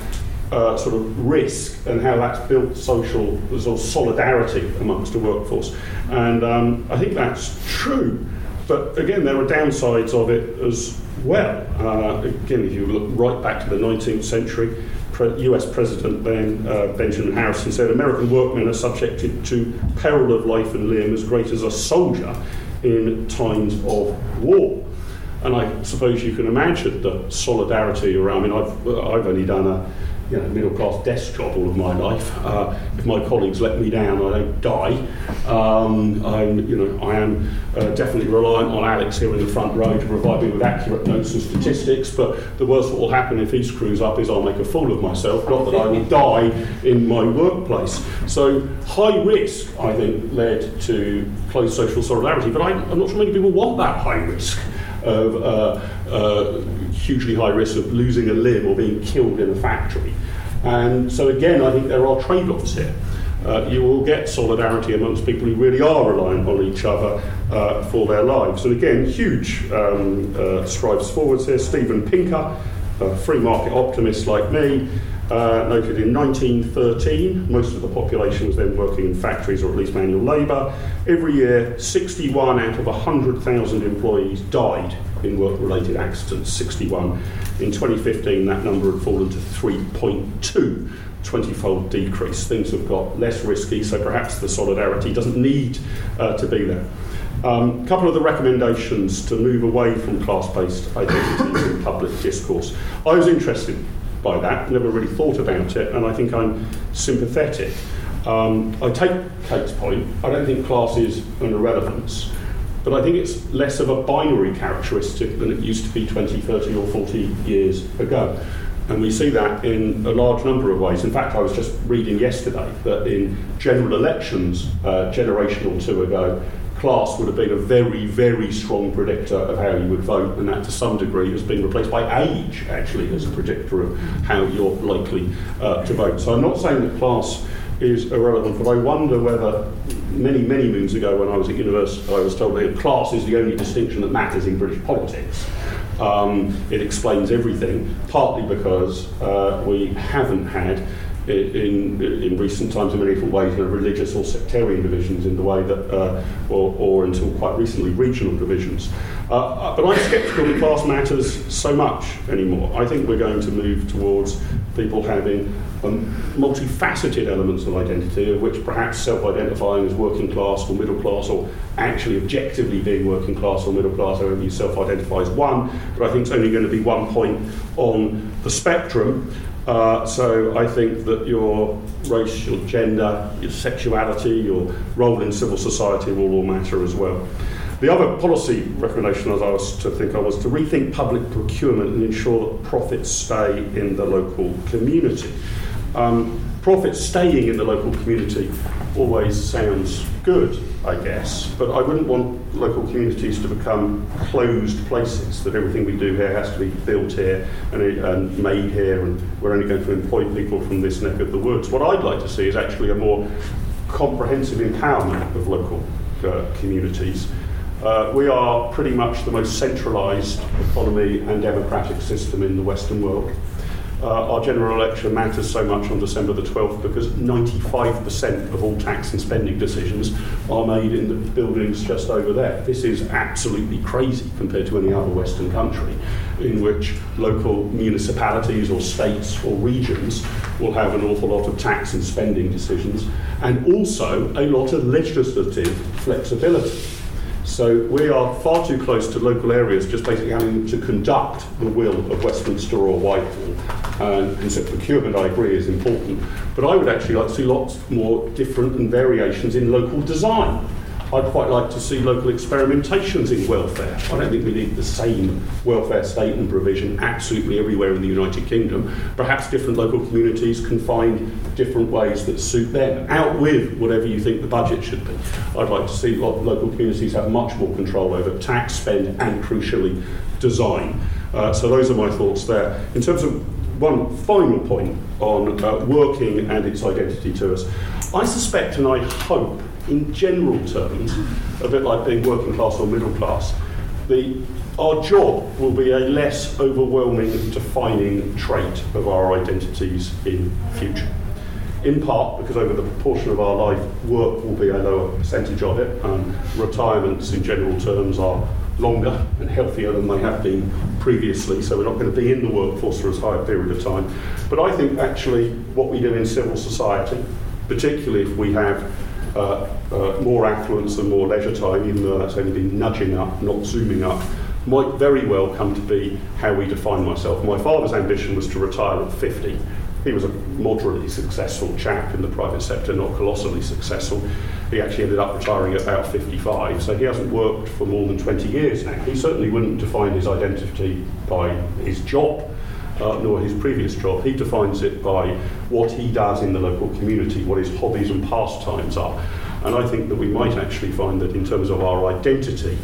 S5: uh, sort of risk and how that's built social sort of solidarity amongst the workforce. And um, I think that's true. But again, there are downsides of it as well. Uh, again, if you look right back to the 19th century, US President then uh, Benjamin Harrison said American workmen are subjected to peril of life and limb as great as a soldier in times of war. And I suppose you can imagine the solidarity around. I mean, I've, I've only done a you know, middle class desk job all of my life. Uh, if my colleagues let me down, I don't die. Um, I'm, you know, I am uh, definitely reliant on Alex here in the front row to provide me with accurate notes and statistics. But the worst that will happen if he screws up is I'll make a fool of myself, not that I will die in my workplace. So high risk, I think, led to close social solidarity. But I, I'm not sure many people want that high risk of uh, uh, hugely high risk of losing a limb or being killed in a factory. And so, again, I think there are trade offs here. Uh, you will get solidarity amongst people who really are reliant on each other uh, for their lives. And again, huge um, uh, strides forwards here. Steven Pinker, a free market optimist like me, uh, noted in 1913, most of the population was then working in factories or at least manual labour. Every year, 61 out of 100,000 employees died in work related accidents, 61. In 2015, that number had fallen to 3.2. 20 fold decrease. Things have got less risky, so perhaps the solidarity doesn't need uh, to be there. A um, couple of the recommendations to move away from class based identities in public discourse. I was interested by that, never really thought about it, and I think I'm sympathetic. Um, I take Kate's point, I don't think class is an irrelevance. But I think it's less of a binary characteristic than it used to be 20, 30, or 40 years ago. And we see that in a large number of ways. In fact, I was just reading yesterday that in general elections, uh, generation or two ago, class would have been a very, very strong predictor of how you would vote, and that to some degree has been replaced by age, actually, as a predictor of how you're likely uh, to vote. So I'm not saying that class is irrelevant, but I wonder whether many, many moons ago when I was at university, I was told that class is the only distinction that matters in British politics. Um, it explains everything, partly because uh, we haven't had in, in recent times in many different ways, you religious or sectarian divisions in the way that, uh, or, or until quite recently, regional divisions. Uh, uh but I'm sceptical that class matters so much anymore. I think we're going to move towards people having um, multifaceted elements of identity, of which perhaps self-identifying as working class or middle class, or actually objectively being working class or middle class, however you self-identify as one, but I think it's only going to be one point on the spectrum. Uh, so I think that your race, your gender, your sexuality, your role in civil society will all matter as well. The other policy recommendation I was to think of was to rethink public procurement and ensure that profits stay in the local community. Um, profits staying in the local community always sounds good, I guess, but I wouldn't want local communities to become closed places, that everything we do here has to be built here and, and made here, and we're only going to employ people from this neck of the woods. What I'd like to see is actually a more comprehensive empowerment of local uh, communities. Uh, we are pretty much the most centralised economy and democratic system in the Western world uh, our general election matters so much on December the 12th because 95% of all tax and spending decisions are made in the buildings just over there. This is absolutely crazy compared to any other Western country in which local municipalities or states or regions will have an awful lot of tax and spending decisions and also a lot of legislative flexibility. So we are far too close to local areas just basically having to conduct the will of Westminster or Whitehall. And, so procurement, I agree, is important. But I would actually like to see lots more different and variations in local design. I'd quite like to see local experimentations in welfare. I don't think we need the same welfare state and provision absolutely everywhere in the United Kingdom. Perhaps different local communities can find different ways that suit them, out with whatever you think the budget should be. I'd like to see local communities have much more control over tax spend and, crucially, design. Uh, so those are my thoughts there. In terms of one final point on uh, working and its identity to us, I suspect and I hope in general terms, a bit like being working class or middle class, the, our job will be a less overwhelming defining trait of our identities in future. In part because over the proportion of our life, work will be a lower percentage of it, and retirements in general terms are longer and healthier than they have been previously, so we're not going to be in the workforce for as high a period of time. But I think actually what we do in civil society, particularly if we have uh, uh, more affluence and more leisure time, even though that's only been nudging up, not zooming up, might very well come to be how we define myself. My father's ambition was to retire at 50. He was a moderately successful chap in the private sector, not colossally successful. He actually ended up retiring at about 55, so he hasn't worked for more than 20 years now. He certainly wouldn't define his identity by his job uh, nor his previous job. He defines it by what he does in the local community, what his hobbies and pastimes are. And I think that we might actually find that in terms of our identity,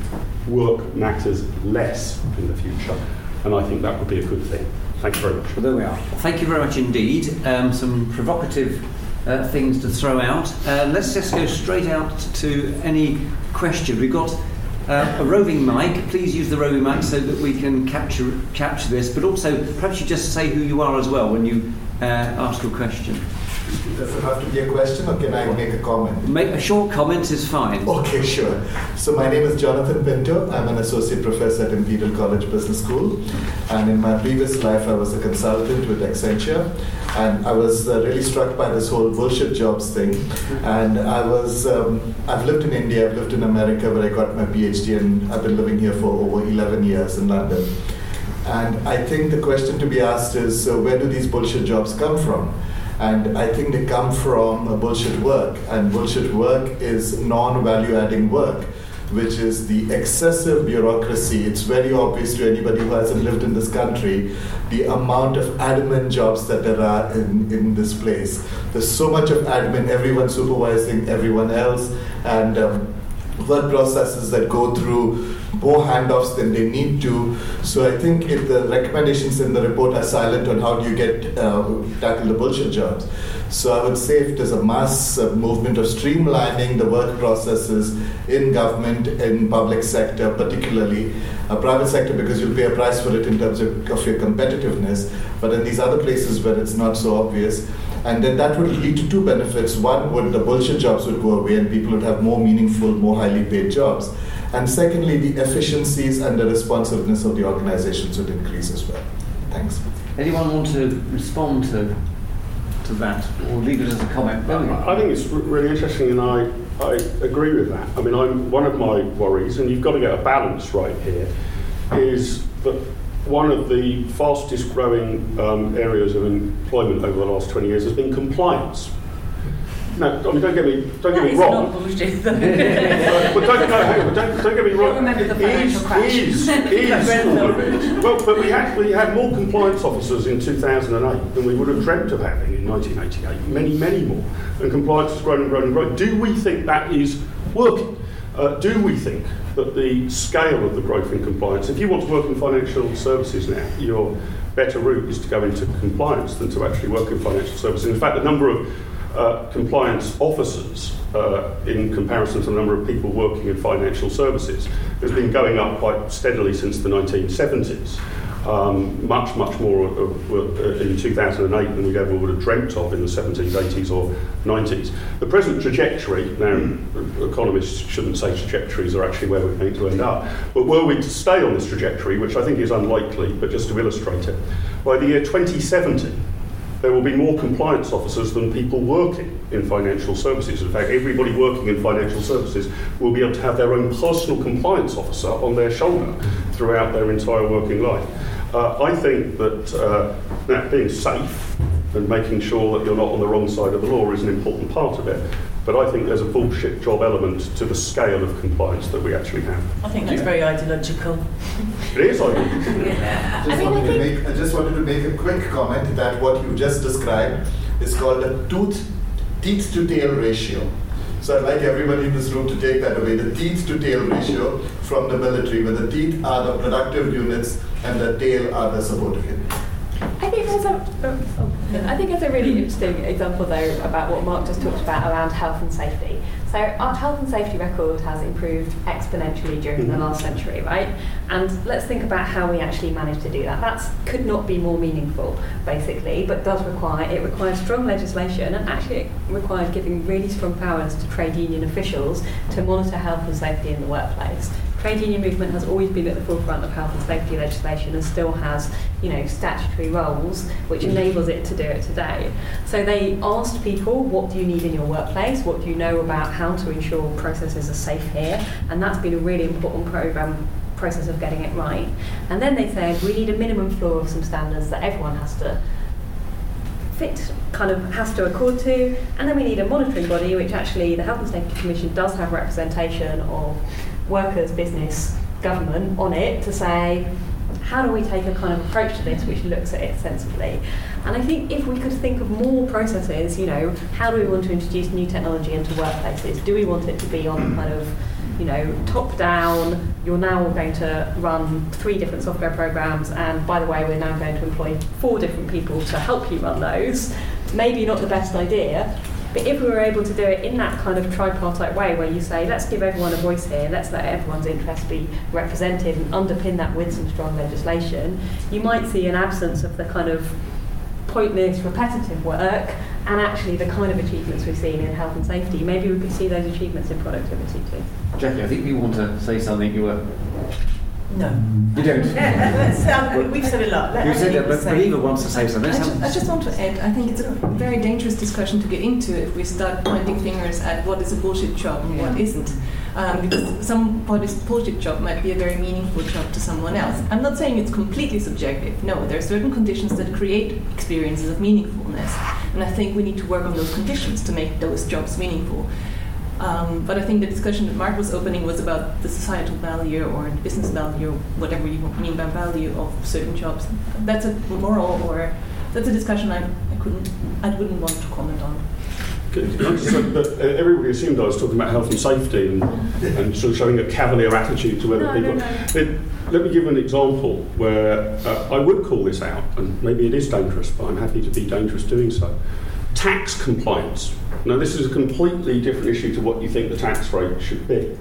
S5: work matters less in the future. And I think that would be a good thing. Thank you very much.
S1: Well, there we are. Thank you very much indeed. Um, some provocative uh, things to throw out. Uh, let's just go straight out to any questions. We've got uh, a roving mic. Please use the roving mic so that we can capture capture this. But also, perhaps you just say who you are as well when you uh, ask your question.
S6: Does it have to be a question or can I make a comment?
S1: Make a short comment is fine.
S6: Okay, sure. So my name is Jonathan Pinto. I'm an associate professor at Imperial College Business School. And in my previous life, I was a consultant with Accenture. And I was uh, really struck by this whole bullshit jobs thing. And I was, um, I've lived in India, I've lived in America where I got my PhD, and I've been living here for over 11 years in London. And I think the question to be asked is uh, where do these bullshit jobs come from? And I think they come from bullshit work. And bullshit work is non value adding work, which is the excessive bureaucracy. It's very obvious to anybody who hasn't lived in this country the amount of admin jobs that there are in, in this place. There's so much of admin, everyone supervising everyone else. And um, work processes that go through more handoffs than they need to. So I think if the recommendations in the report are silent on how do you get uh, tackle the bullshit jobs. So I would say if there's a mass uh, movement of streamlining the work processes in government, in public sector, particularly a private sector, because you'll pay a price for it in terms of, of your competitiveness. But in these other places where it's not so obvious, and then that would lead to two benefits. One would the bullshit jobs would go away and people would have more meaningful, more highly paid jobs. And secondly, the efficiencies and the responsiveness of the organizations would increase as well. Thanks.
S1: Anyone want to respond to to that or leave it as a comment?
S5: I think it's really interesting, and I, I agree with that. I mean, I'm one of my worries, and you've got to get a balance right here, is that one of the fastest growing um, areas of employment over the last 20 years has been compliance. No, I mean, don't get me, don't get me wrong.
S3: Not bullshit.
S5: but don't, no, don't, don't get me wrong.
S2: remember the financial crash.
S5: Is, is all of it. Well, but we had, we had more compliance officers in 2008 than we would have dreamt of having in 1988. Many, many more. And compliance has grown and grown and grown. Do we think that is working? Uh, do we think that the scale of the growth in compliance, if you want to work in financial services now, your better route is to go into compliance than to actually work in financial services. In fact, the number of uh, compliance officers uh, in comparison to the number of people working in financial services has been going up quite steadily since the 1970s. Um, much, much more uh, in 2008 than we ever would have dreamt of in the 70s, 80s, or 90s. The present trajectory, now economists shouldn't say trajectories are actually where we're going to end up, but were we to stay on this trajectory, which I think is unlikely, but just to illustrate it, by the year 2070, there will be more compliance officers than people working in financial services. In fact, everybody working in financial services will be able to have their own personal compliance officer on their shoulder throughout their entire working life. Uh, I think that uh, that being safe and making sure that you're not on the wrong side of the law is an important part of it. But I think there's a bullshit job element to the scale of compliance that we actually have.
S3: I think that's very ideological.
S5: It is, I think.
S6: Just
S4: I mean, I
S6: wanted to
S4: think-
S6: make, I just wanted to make a quick comment that what you just described is called a tooth teeth to tail ratio. So I'd like everybody in this room to take that away. The teeth to tail ratio from the military, where the teeth are the productive units and the tail are the supportive units.
S4: I think there's a, oh, oh, I think there's a really interesting example though about what Mark just talked about around health and safety. So our health and safety record has improved exponentially during the
S5: Mhm.
S4: last century, right? And let's think about how we actually managed to do that. That could not be more meaningful, basically, but does require it requires strong legislation and actually it requires giving really strong powers to trade union officials to monitor health and safety in the workplace trade union movement has always been at the forefront of health and safety legislation and still has, you know, statutory roles which mm. enables it to do it today. So they asked people, what do you need in your workplace? What do you know about how to ensure processes are safe here? And that's been a really important program process of getting it right. And then they said we need a minimum floor of some standards that everyone has to fit kind of has to accord to and then we need a monitoring body which actually the health and safety commission does have representation of workers business government on it to say how do we take a kind of approach to this which looks at it sensibly? And i think if we could think of more processes you know how do we want to introduce new technology into workplaces? Do we want it to be on kind of you know, top down, you're now going to run three different software programs, and by the way, we're now going to employ four different people to help you run those. Maybe not the best idea, but if we were able to do it in that kind of tripartite way, where you say, let's give everyone a voice here, let's let everyone's interests be represented, and underpin that with some strong legislation, you might see an absence of the kind of pointless, repetitive work, and actually the kind of achievements we've seen in health and safety. Maybe we could see those achievements in productivity too.
S1: Jackie, I think you want to say something. You were.
S3: No.
S1: You don't.
S3: Let's, um, we've said a lot. Let
S1: You said
S3: Eva
S1: that, but
S3: say.
S1: Believer wants to say something.
S2: I
S1: Let's
S2: just, I just want to add, I think it's a very dangerous discussion to get into if we start pointing fingers at what is a bullshit job and what isn't. Um, because somebody's bullshit job might be a very meaningful job to someone else. I'm not saying it's completely subjective. No, there are certain conditions that create experiences of meaningfulness. And I think we need to work on those conditions to make those jobs meaningful. Um, but I think the discussion that Mark was opening was about the societal value or the business value, whatever you mean by value of certain jobs. That's a moral or that's a discussion I, I couldn't I wouldn't want to comment on.
S5: but uh, everybody assumed I was talking about health and safety and, and sort of showing a cavalier attitude to whether
S2: No,
S5: people.
S2: no, no.
S5: It, let me give an example where uh, I would call this out, and maybe it is dangerous, but I'm happy to be dangerous doing so. Tax compliance. Now, this is a completely different issue to what you think the tax rate should be.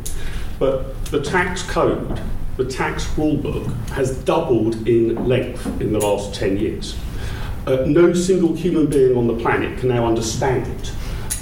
S5: But the tax code, the tax rule book, has doubled in length in the last 10 years. Uh, no single human being on the planet can now understand it.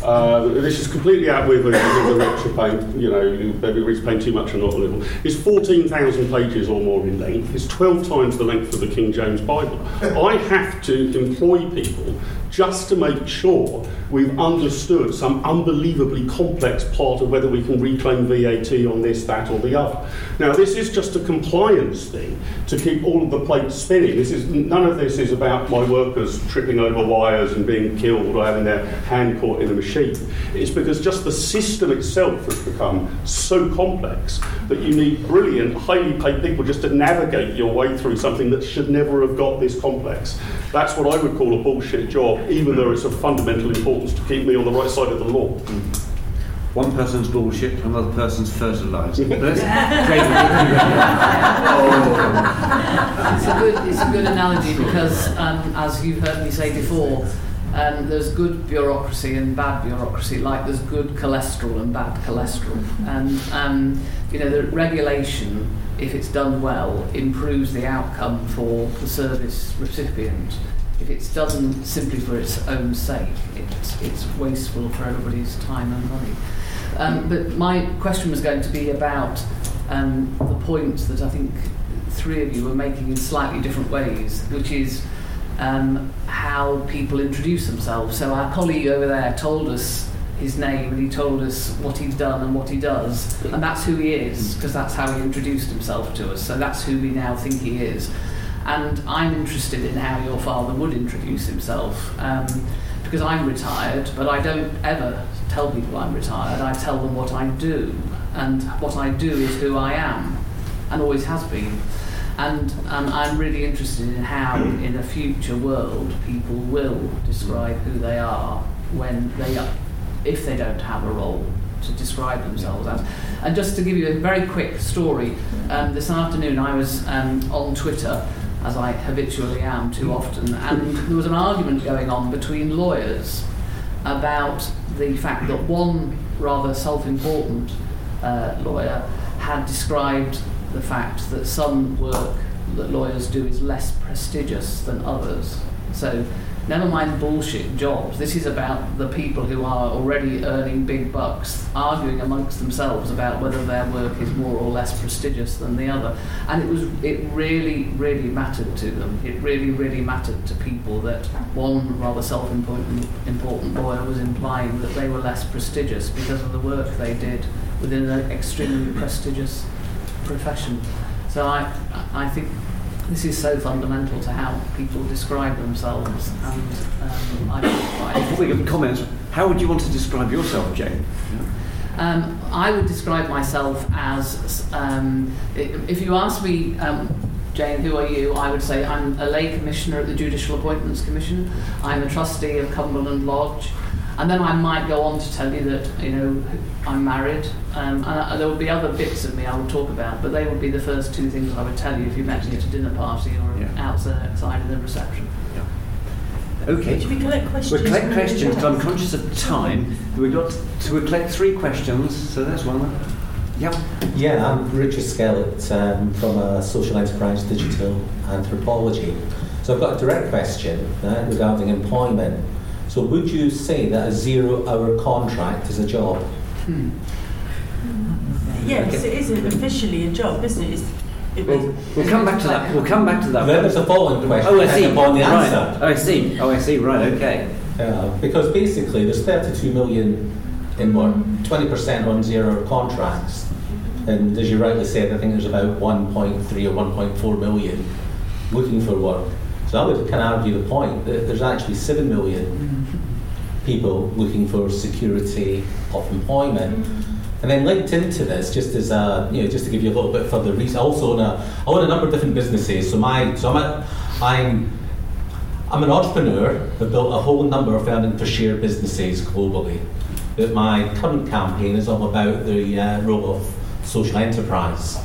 S5: Uh, this is completely out with the rich are paying, you know, everybody's paying too much or not a little. It's 14,000 pages or more in length. It's 12 times the length of the King James Bible. I have to employ people just to make sure we've understood some unbelievably complex part of whether we can reclaim VAT on this, that, or the other. Now, this is just a compliance thing to keep all of the plates spinning. This is none of this is about my workers tripping over wires and being killed or having their hand caught in a machine. It's because just the system itself has become so complex that you need brilliant, highly paid people just to navigate your way through something that should never have got this complex. That's what I would call a bullshit job, even though it's of fundamental importance to keep me on the right side of the law.
S1: One person's bullshit, another person's fertiliser. But let's-
S7: It's a good, it's a good analogy because, um, as you've heard me say before, um, there's good bureaucracy and bad bureaucracy, like there's good cholesterol and bad cholesterol. And um, you know, the regulation, if it's done well, improves the outcome for the service recipient. If it doesn't simply for its own sake, it's, it's wasteful for everybody's time and money. Um, but my question was going to be about um, the point that I think three of you were making in slightly different ways, which is um, how people introduce themselves. So our colleague over there told us his name and he told us what he's done and what he does, and that's who he is because that's how he introduced himself to us. So that's who we now think he is. And I'm interested in how your father would introduce himself. Um, because I'm retired, but I don't ever tell people I'm retired. I tell them what I do, and what I do is who I am, and always has been. And um, I'm really interested in how, in a future world, people will describe who they are when they are, if they don't have a role to describe themselves as. And just to give you a very quick story, um, this afternoon I was um, on Twitter as I habitually am too often, and there was an argument going on between lawyers about the fact that one rather self important uh, lawyer had described the fact that some work that lawyers do is less prestigious than others. So, never mind bullshit jobs, this is about the people who are already earning big bucks arguing amongst themselves about whether their work is more or less prestigious than the other. And it was it really, really mattered to them. It really, really mattered to people that one rather self important important lawyer was implying that they were less prestigious because of the work they did within an extremely prestigious profession. So I, I think this is so fundamental to how people describe themselves, and um, I
S1: we give comments, how would you want to describe yourself, Jane?
S7: Um, I would describe myself as, um, if you ask me, um, Jane, who are you? I would say I'm a lay commissioner at the Judicial Appointments Commission. I'm a trustee of Cumberland Lodge. And then I might go on to tell you that, you know, I'm married. Um, and uh, there will be other bits of me I will talk about, but they would be the first two things I would tell you if you met me at a dinner party or
S1: Yeah.
S7: outside outside in the reception.
S1: Okay.
S3: Should we collect questions?
S1: We'll collect questions, but I'm conscious of time. We've got to we'll collect three questions, so there's one. Yep.
S8: Yeah, I'm Richard Skellett um, from uh, Social Enterprise Digital Anthropology. So I've got a direct question uh, regarding employment. So would you say that a zero-hour contract is a job? Hmm.
S3: Yes, it is officially a job, isn't it? It's, it
S1: We'll, we'll come back to that. We'll come back to that.
S8: Then there's a following question.
S1: Oh, I see.
S8: upon the
S1: right.
S8: answer.
S1: Oh, I see. Oh, I see. Right. Okay.
S8: Yeah, because basically there's 32 million in work, 20% on zero contracts. And as you rightly said, I think there's about 1.3 or 1.4 million looking for work. I would kind of argue the point that there's actually 7 million people looking for security of employment. And then linked into this, just as a, you know, just to give you a little bit further reason, I also own a, I own a number of different businesses. So my, so I'm, a, I'm I'm an entrepreneur that built a whole number of earning per share businesses globally. But my current campaign is all about the uh, role of social enterprise.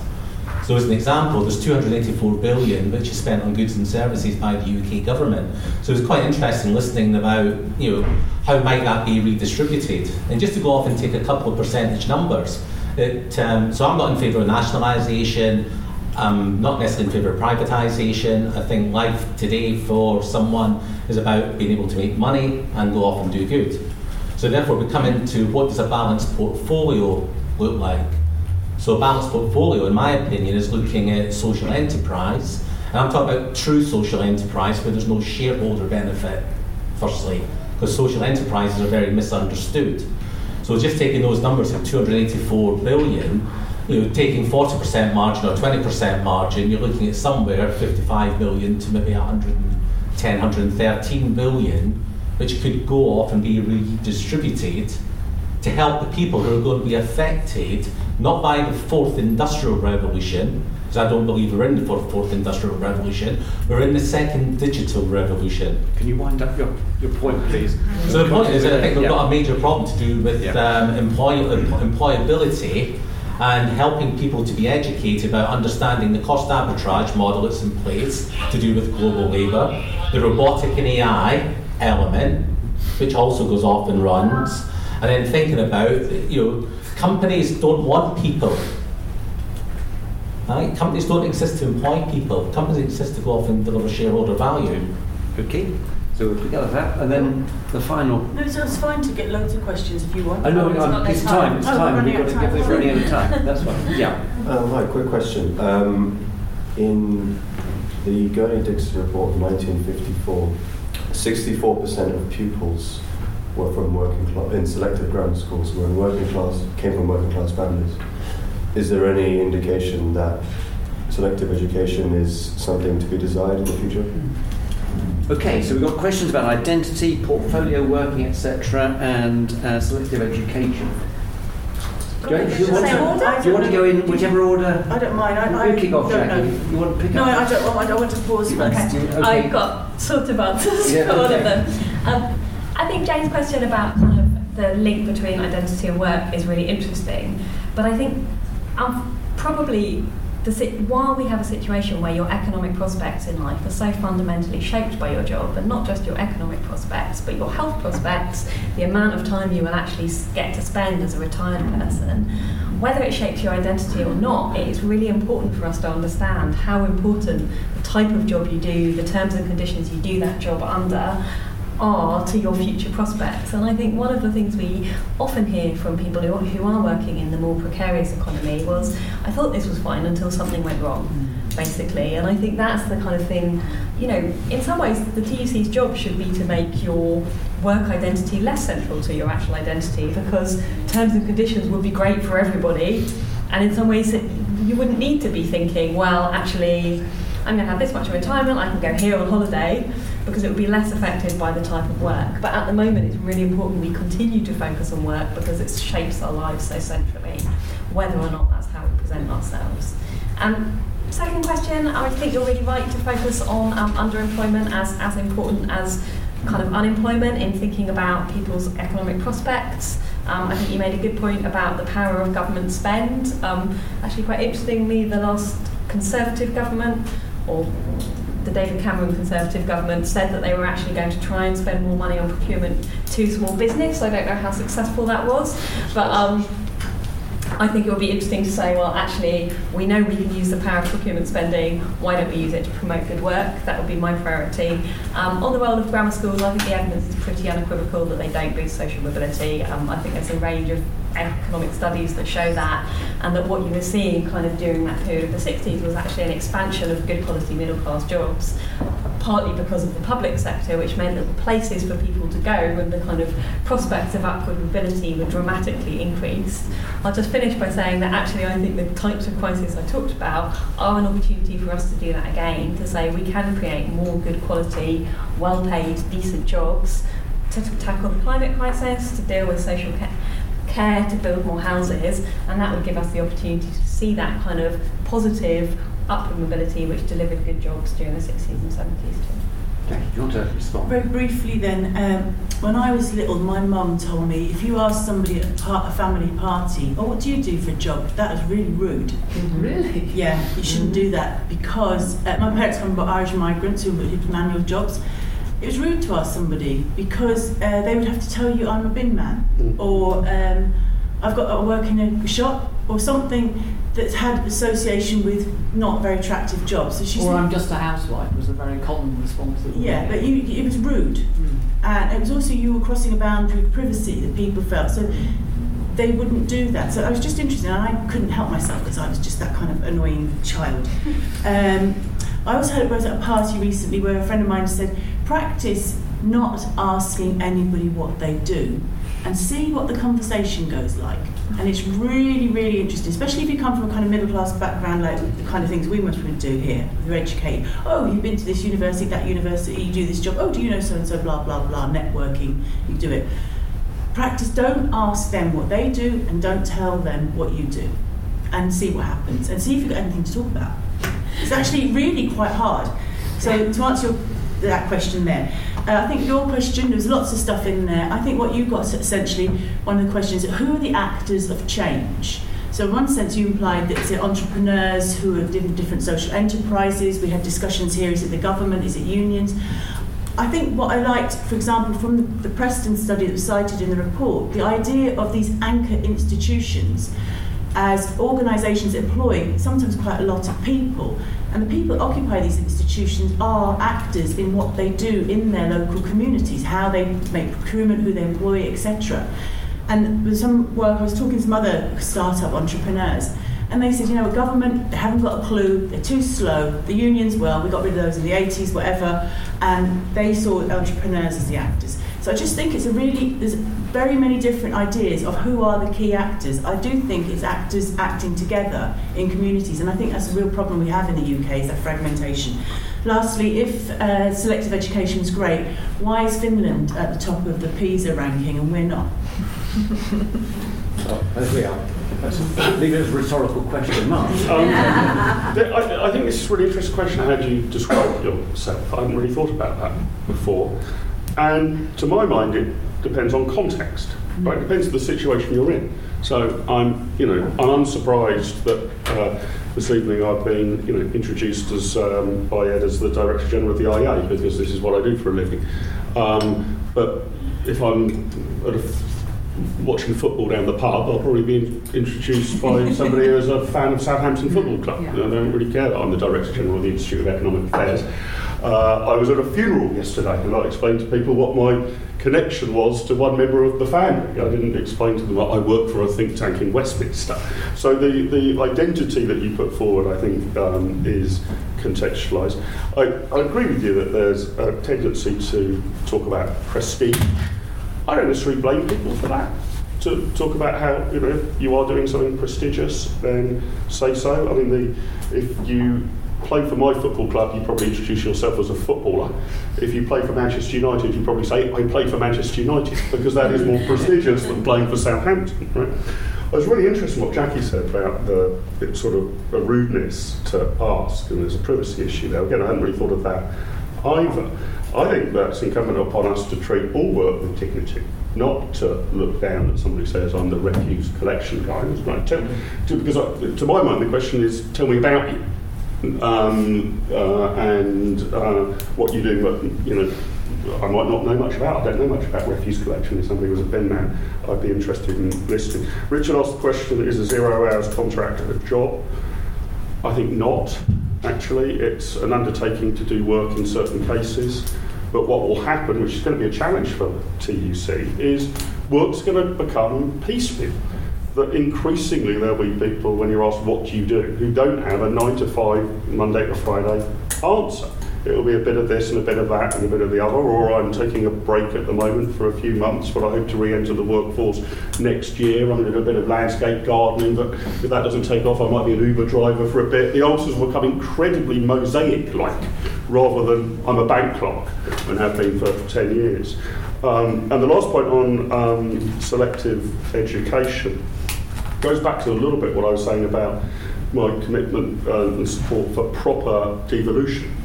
S8: So as an example, there's 284 billion which is spent on goods and services by the UK government. So it's quite interesting listening about, you know, how might that be redistributed? And just to go off and take a couple of percentage numbers, it, um, so I'm not in favour of nationalisation, I'm not necessarily in favour of privatisation. I think life today for someone is about being able to make money and go off and do good. So therefore we come into what does a balanced portfolio look like? So a balanced portfolio, in my opinion, is looking at social enterprise. And I'm talking about true social enterprise where there's no shareholder benefit, firstly, because social enterprises are very misunderstood. So just taking those numbers of 284 billion, you know, taking 40% margin or 20% margin, you're looking at somewhere 55 billion to maybe 110, 113 billion, which could go off and be redistributed to help the people who are going to be affected not by the fourth industrial revolution, because I don't believe we're in the fourth, fourth industrial revolution, we're in the second digital revolution.
S1: Can you wind up your, your point, please?
S8: So the point is that I think we've
S1: Yeah.
S8: got a major problem to do with
S1: Yeah.
S8: um, employ, em- employability and helping people to be educated about understanding the cost arbitrage model that's in place to do with global labour, the robotic and AI element, which also goes off and runs, and then thinking about, you know, companies don't want people. Right? Companies don't exist to employ people. Companies exist to go off and deliver shareholder value.
S1: Okay, so we'll together that, and then the final.
S3: No, so it's fine to get loads of questions if you want.
S1: Oh no,
S4: it's
S1: no,
S4: not
S1: it's time.
S4: time.
S1: It's
S3: Oh,
S1: time.
S3: running
S1: We've got to get
S3: time.
S1: we're running out of time. That's fine. Yeah.
S9: Um, hi, quick question. Um, in the Gurney Dixon report of 1954, 64% of pupils were from working class, in selective grammar schools, were in working class, came from working class families. Is there any indication that selective education is something to be desired in the future?
S1: Okay, so we've got questions about identity, portfolio working, etc., and uh, selective education. Do you, do you want to,
S3: order?
S1: do you want to go in whichever order?
S3: I don't mind. I, I
S1: You kick off,
S3: don't
S1: Jackie. You want to pick
S3: No,
S1: up?
S3: I don't. want- I don't want to pause first.
S1: Okay.
S4: I've got sort of answers
S1: Yeah,
S4: for all of them. Um, I think Jane's question about kind of the link between identity and work is really interesting, but I think um, probably the while we have a situation where your economic prospects in life are so fundamentally shaped by your job, and not just your economic prospects, but your health prospects, the amount of time you will actually get to spend as a retired person, whether it shapes your identity or not, it is really important for us to understand how important the type of job you do, the terms and conditions you do that job under, are to your future prospects. And I think one of the things we often hear from people who, who are working in the more precarious economy was, I thought this was fine until something went wrong, mm. basically. And I think that's the kind of thing, you know, in some ways, the TUC's job should be to make your work identity less central to your actual identity because terms and conditions would be great for everybody. And in some ways, it, you wouldn't need to be thinking, well, actually, I'm going to have this much of retirement, I can go here on holiday, because it would be less affected by the type of work. But at the moment, it's really important we continue to focus on work because it shapes our lives so centrally, whether or not that's how we present ourselves. Um, second question, I think you're really right to focus on um, underemployment as, as important as kind of unemployment in thinking about people's economic prospects. Um, I think you made a good point about the power of government spend. Um, actually, quite interestingly, the last Conservative government, or the David Cameron Conservative government, said that they were actually going to try and spend more money on procurement to small business. I don't know how successful that was, but um, I think it would be interesting to say, well, actually, we know we can use the power of procurement spending. Why don't we use it to promote good work? That would be my priority. Um, on the role of grammar schools, I think the evidence is pretty unequivocal that they don't boost social mobility. Um, I think there's a range of economic studies that show that, and that what you were seeing kind of during that period of the 60s was actually an expansion of good quality middle class jobs, partly because of the public sector, which meant that the places for people to go and the kind of prospects of upward mobility were dramatically increased. I'll just finish by saying that actually I think the types of crises I talked about are an opportunity for us to do that again, to say we can create more good quality, well paid, decent jobs to tackle the climate crisis, to deal with social care care to build more houses, and that would give us the opportunity to see that kind of positive upward mobility which delivered good jobs during the 60s and 70s too.
S1: Jackie, do you want to respond?
S3: Very briefly then, um, when I was little, my mum told me if you ask somebody at a, par- a family party, oh, what do you do for a job? That is really rude.
S7: Really?
S3: Yeah, you shouldn't do that because uh, my parents come from Irish migrants who did manual jobs. It was rude to ask somebody because uh, they would have to tell you I'm a bin man
S5: Mm.
S3: or um, I've got to work in a shop or something that's had association with not very attractive jobs. So she
S7: Or I'm just a housewife was a very common response. that
S3: yeah, but you, it was rude.
S7: Mm.
S3: And it was also you were crossing a boundary of privacy that people felt. So they wouldn't do that. So I was just interested, and I couldn't help myself because I was just that kind of annoying child. Um, I also heard I was at a party recently where a friend of mine said, practice not asking anybody what they do and see what the conversation goes like. And it's really, really interesting, especially if you come from a kind of middle class background, like the kind of things we must do here. You're educated. Oh, you've been to this university, that university, you do this job. Oh, do you know so and so, blah, blah, blah, networking, you do it. Practice, don't ask them what they do and don't tell them what you do. And see what happens and see if you've got anything to talk about. It's actually really quite hard. So, to answer your, that question there, uh, I think your question, there's lots of stuff in there. I think what you got essentially, one of the questions who are the actors of change? So, in one sense, you implied that it's entrepreneurs who have different, different social enterprises. We have discussions here is it the government, is it unions? I think what I liked, for example, from the, Preston study that was cited in the report, the idea of these anchor institutions as organisations employ sometimes quite a lot of people. And the people that occupy these institutions are actors in what they do in their local communities, how they make procurement, who they employ, etc. And with some work, I was talking to some other startup entrepreneurs, and they said, you know, government, they haven't got a clue, they're too slow. The unions, well, we got rid of those in the 80s, whatever, and they saw entrepreneurs as the actors. So I just think it's a really, there's very many different ideas of who are the key actors. I do think it's actors acting together in communities, and I think that's a real problem we have in the UK, is that fragmentation. Lastly, if uh, selective education is great, why is Finland at the top of the PISA ranking and we're not?
S1: Well, there we are. That's leave it as a rhetorical question, Mark.
S5: Um, I, I think this is a really interesting question. How do you describe yourself? I hadn't really thought about that before. And to my mind, it depends on context. Right? It depends on the situation you're in. So I'm, you know, I'm unsurprised that uh, this evening I've been, you know, introduced as um, by Ed as the Director General of the IEA because this is what I do for a living. Um, but if I'm at a f- watching football down the pub, I'll probably be in- introduced by somebody who's a fan of Southampton Football Club.
S7: Yeah.
S5: I don't really care that I'm the Director General of the Institute of Economic Affairs. Uh, I was at a funeral yesterday and I explained to people what my connection was to one member of the family. I didn't explain to them that I work for a think tank in Westminster. So the, the identity that you put forward, I think, um, is contextualised. I, I agree with you that there's a tendency to talk about prestige. I don't necessarily blame people for that. To talk about how you know you are doing something prestigious, then say so. I mean, the if you play for my football club, you probably introduce yourself as a footballer. If you play for Manchester United, you probably say I play for Manchester United because that is more prestigious than playing for Southampton. Right? I was really interested in what Jackie said about the sort of a rudeness to ask, and there's a privacy issue there. Again, I hadn't really thought of that either. I think that's incumbent upon us to treat all work with dignity, not to look down at somebody who says, I'm the refuse collection guy. Right. Tell, to, because I, to my mind, the question is, tell me about you. Um, uh, and uh, what you do, but you know, I might not know much about. I don't know much about refuse collection. If somebody was a bin man, I'd be interested in listening. Richard asked the question: Is a zero hours contract a job? I think not. Actually, it's an undertaking to do work in certain cases. But what will happen, which is going to be a challenge for TUC, is work's going to become piecemeal. That increasingly there'll be people, when you're asked what do you do, who don't have a nine to five, Monday to Friday answer. It'll be a bit of this and a bit of that and a bit of the other, or I'm taking a break at the moment for a few months, but I hope to re enter the workforce next year. I'm going to a bit of landscape gardening, but if that doesn't take off, I might be an Uber driver for a bit. The answers will become incredibly mosaic like, rather than I'm a bank clerk and have been for 10 years. Um, and the last point on um, selective education goes back to a little bit what I was saying about my commitment uh, and support for proper devolution.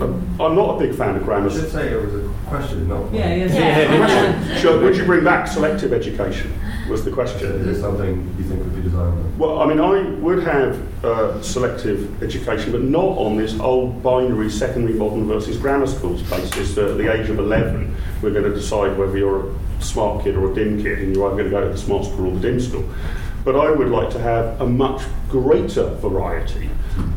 S5: I'm not a big fan of grammar
S9: I should say it was a question, not
S3: Yeah, yes.
S4: Yeah.
S5: Sure, would you bring back selective education? Was the
S9: Is
S5: question.
S9: it something you think would be desirable?
S5: Well, I mean, I would have uh, selective education, but not on this old binary secondary modern versus grammar schools basis. That at the age of 11, we're going to decide whether you're a smart kid or a dim kid, and you're either going to go to the smart school or the dim school. But I would like to have a much greater variety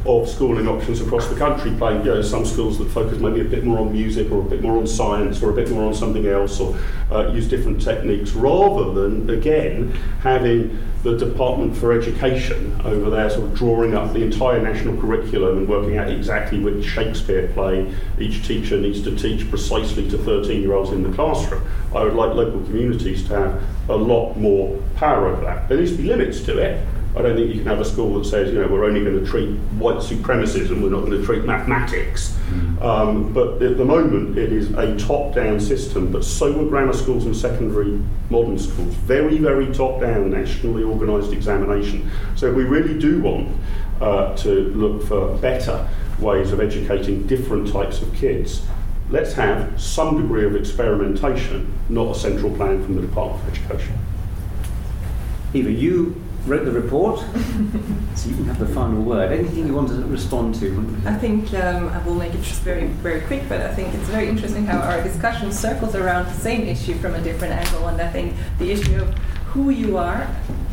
S5: of schooling options across the country, playing, you know, some schools that focus maybe a bit more on music or a bit more on science or a bit more on something else or uh, use different techniques, rather than, again, having the Department for Education over there sort of drawing up the entire national curriculum and working out exactly which Shakespeare play each teacher needs to teach precisely to 13 year olds in the classroom. I would like local communities to have a lot more power over that. There needs to be limits to it. I don't think you can have a school that says, you know, we're only going to treat white supremacism, we're not going to treat mathematics. Um, but at the moment, it is a top-down system, but so are grammar schools and secondary modern schools. Very, very top-down, nationally organised examination. So if we really do want uh, to look for better ways of educating different types of kids, let's have some degree of experimentation, not a central plan from the Department for Education.
S1: Eva, you wrote the report, so you can have the final word. Anything you want to respond to?
S2: I think um, I will make it very, very quick, but I think it's very interesting how our discussion circles around the same issue from a different angle. And I think the issue of who you are,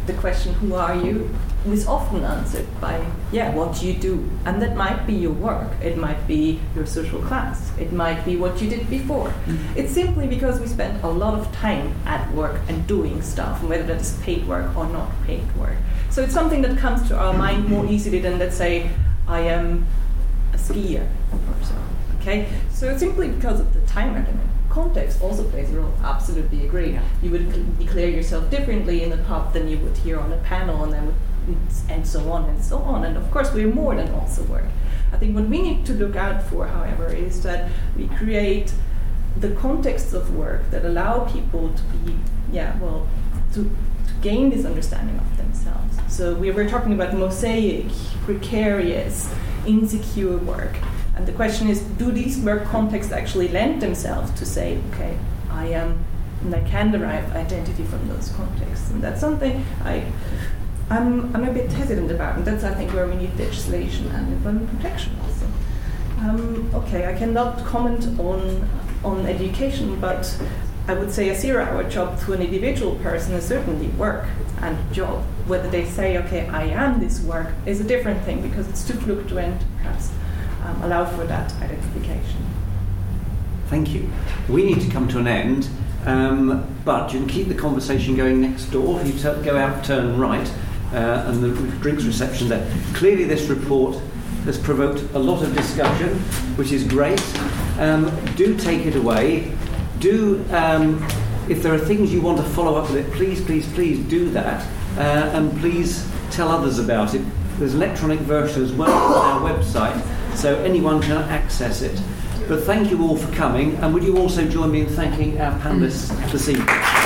S2: the question, who are you, is often answered by, yeah, what you do. And that might be your work, it might be your social class, it might be what you did before. Mm-hmm. It's simply because we spend a lot of time at work and doing stuff, and whether that is paid work or not paid work. So it's something that comes to our mind more easily than, let's say, I am a skier or so. Okay, so it's simply because of the time element. Context also plays a role. Absolutely agree. You would declare yourself differently in the pub than you would here on a panel, and then would, and so on and so on. And of course, we're more than also work. I think what we need to look out for, however, is that we create the contexts of work that allow people to be, yeah, well, to, to gain this understanding of themselves. So we were talking about mosaic, precarious, insecure work. And the question is, do these work contexts actually lend themselves to say, okay, I am, and I can derive identity from those contexts? And that's something I, I'm, I'm a bit hesitant about, and that's I think where we need legislation and employment protection also. Um, okay, I cannot comment on on education, but I would say a zero-hour job to an individual person is certainly work and job. Whether they say, okay, I am this work, is a different thing because it's too fluctuant, perhaps um, allow for that identification.
S1: Thank you. We need to come to an end, um, but you can keep the conversation going next door. If you t- go out, turn right, uh, and the drinks reception there. Clearly, this report has provoked a lot of discussion, which is great. Um, do take it away. Do, um, if there are things you want to follow up with it, please, please, please do that, uh, and please tell others about it. There's an electronic version as well on our website, so anyone can access it. But thank you all for coming, and would you also join me in thanking our panelists this evening?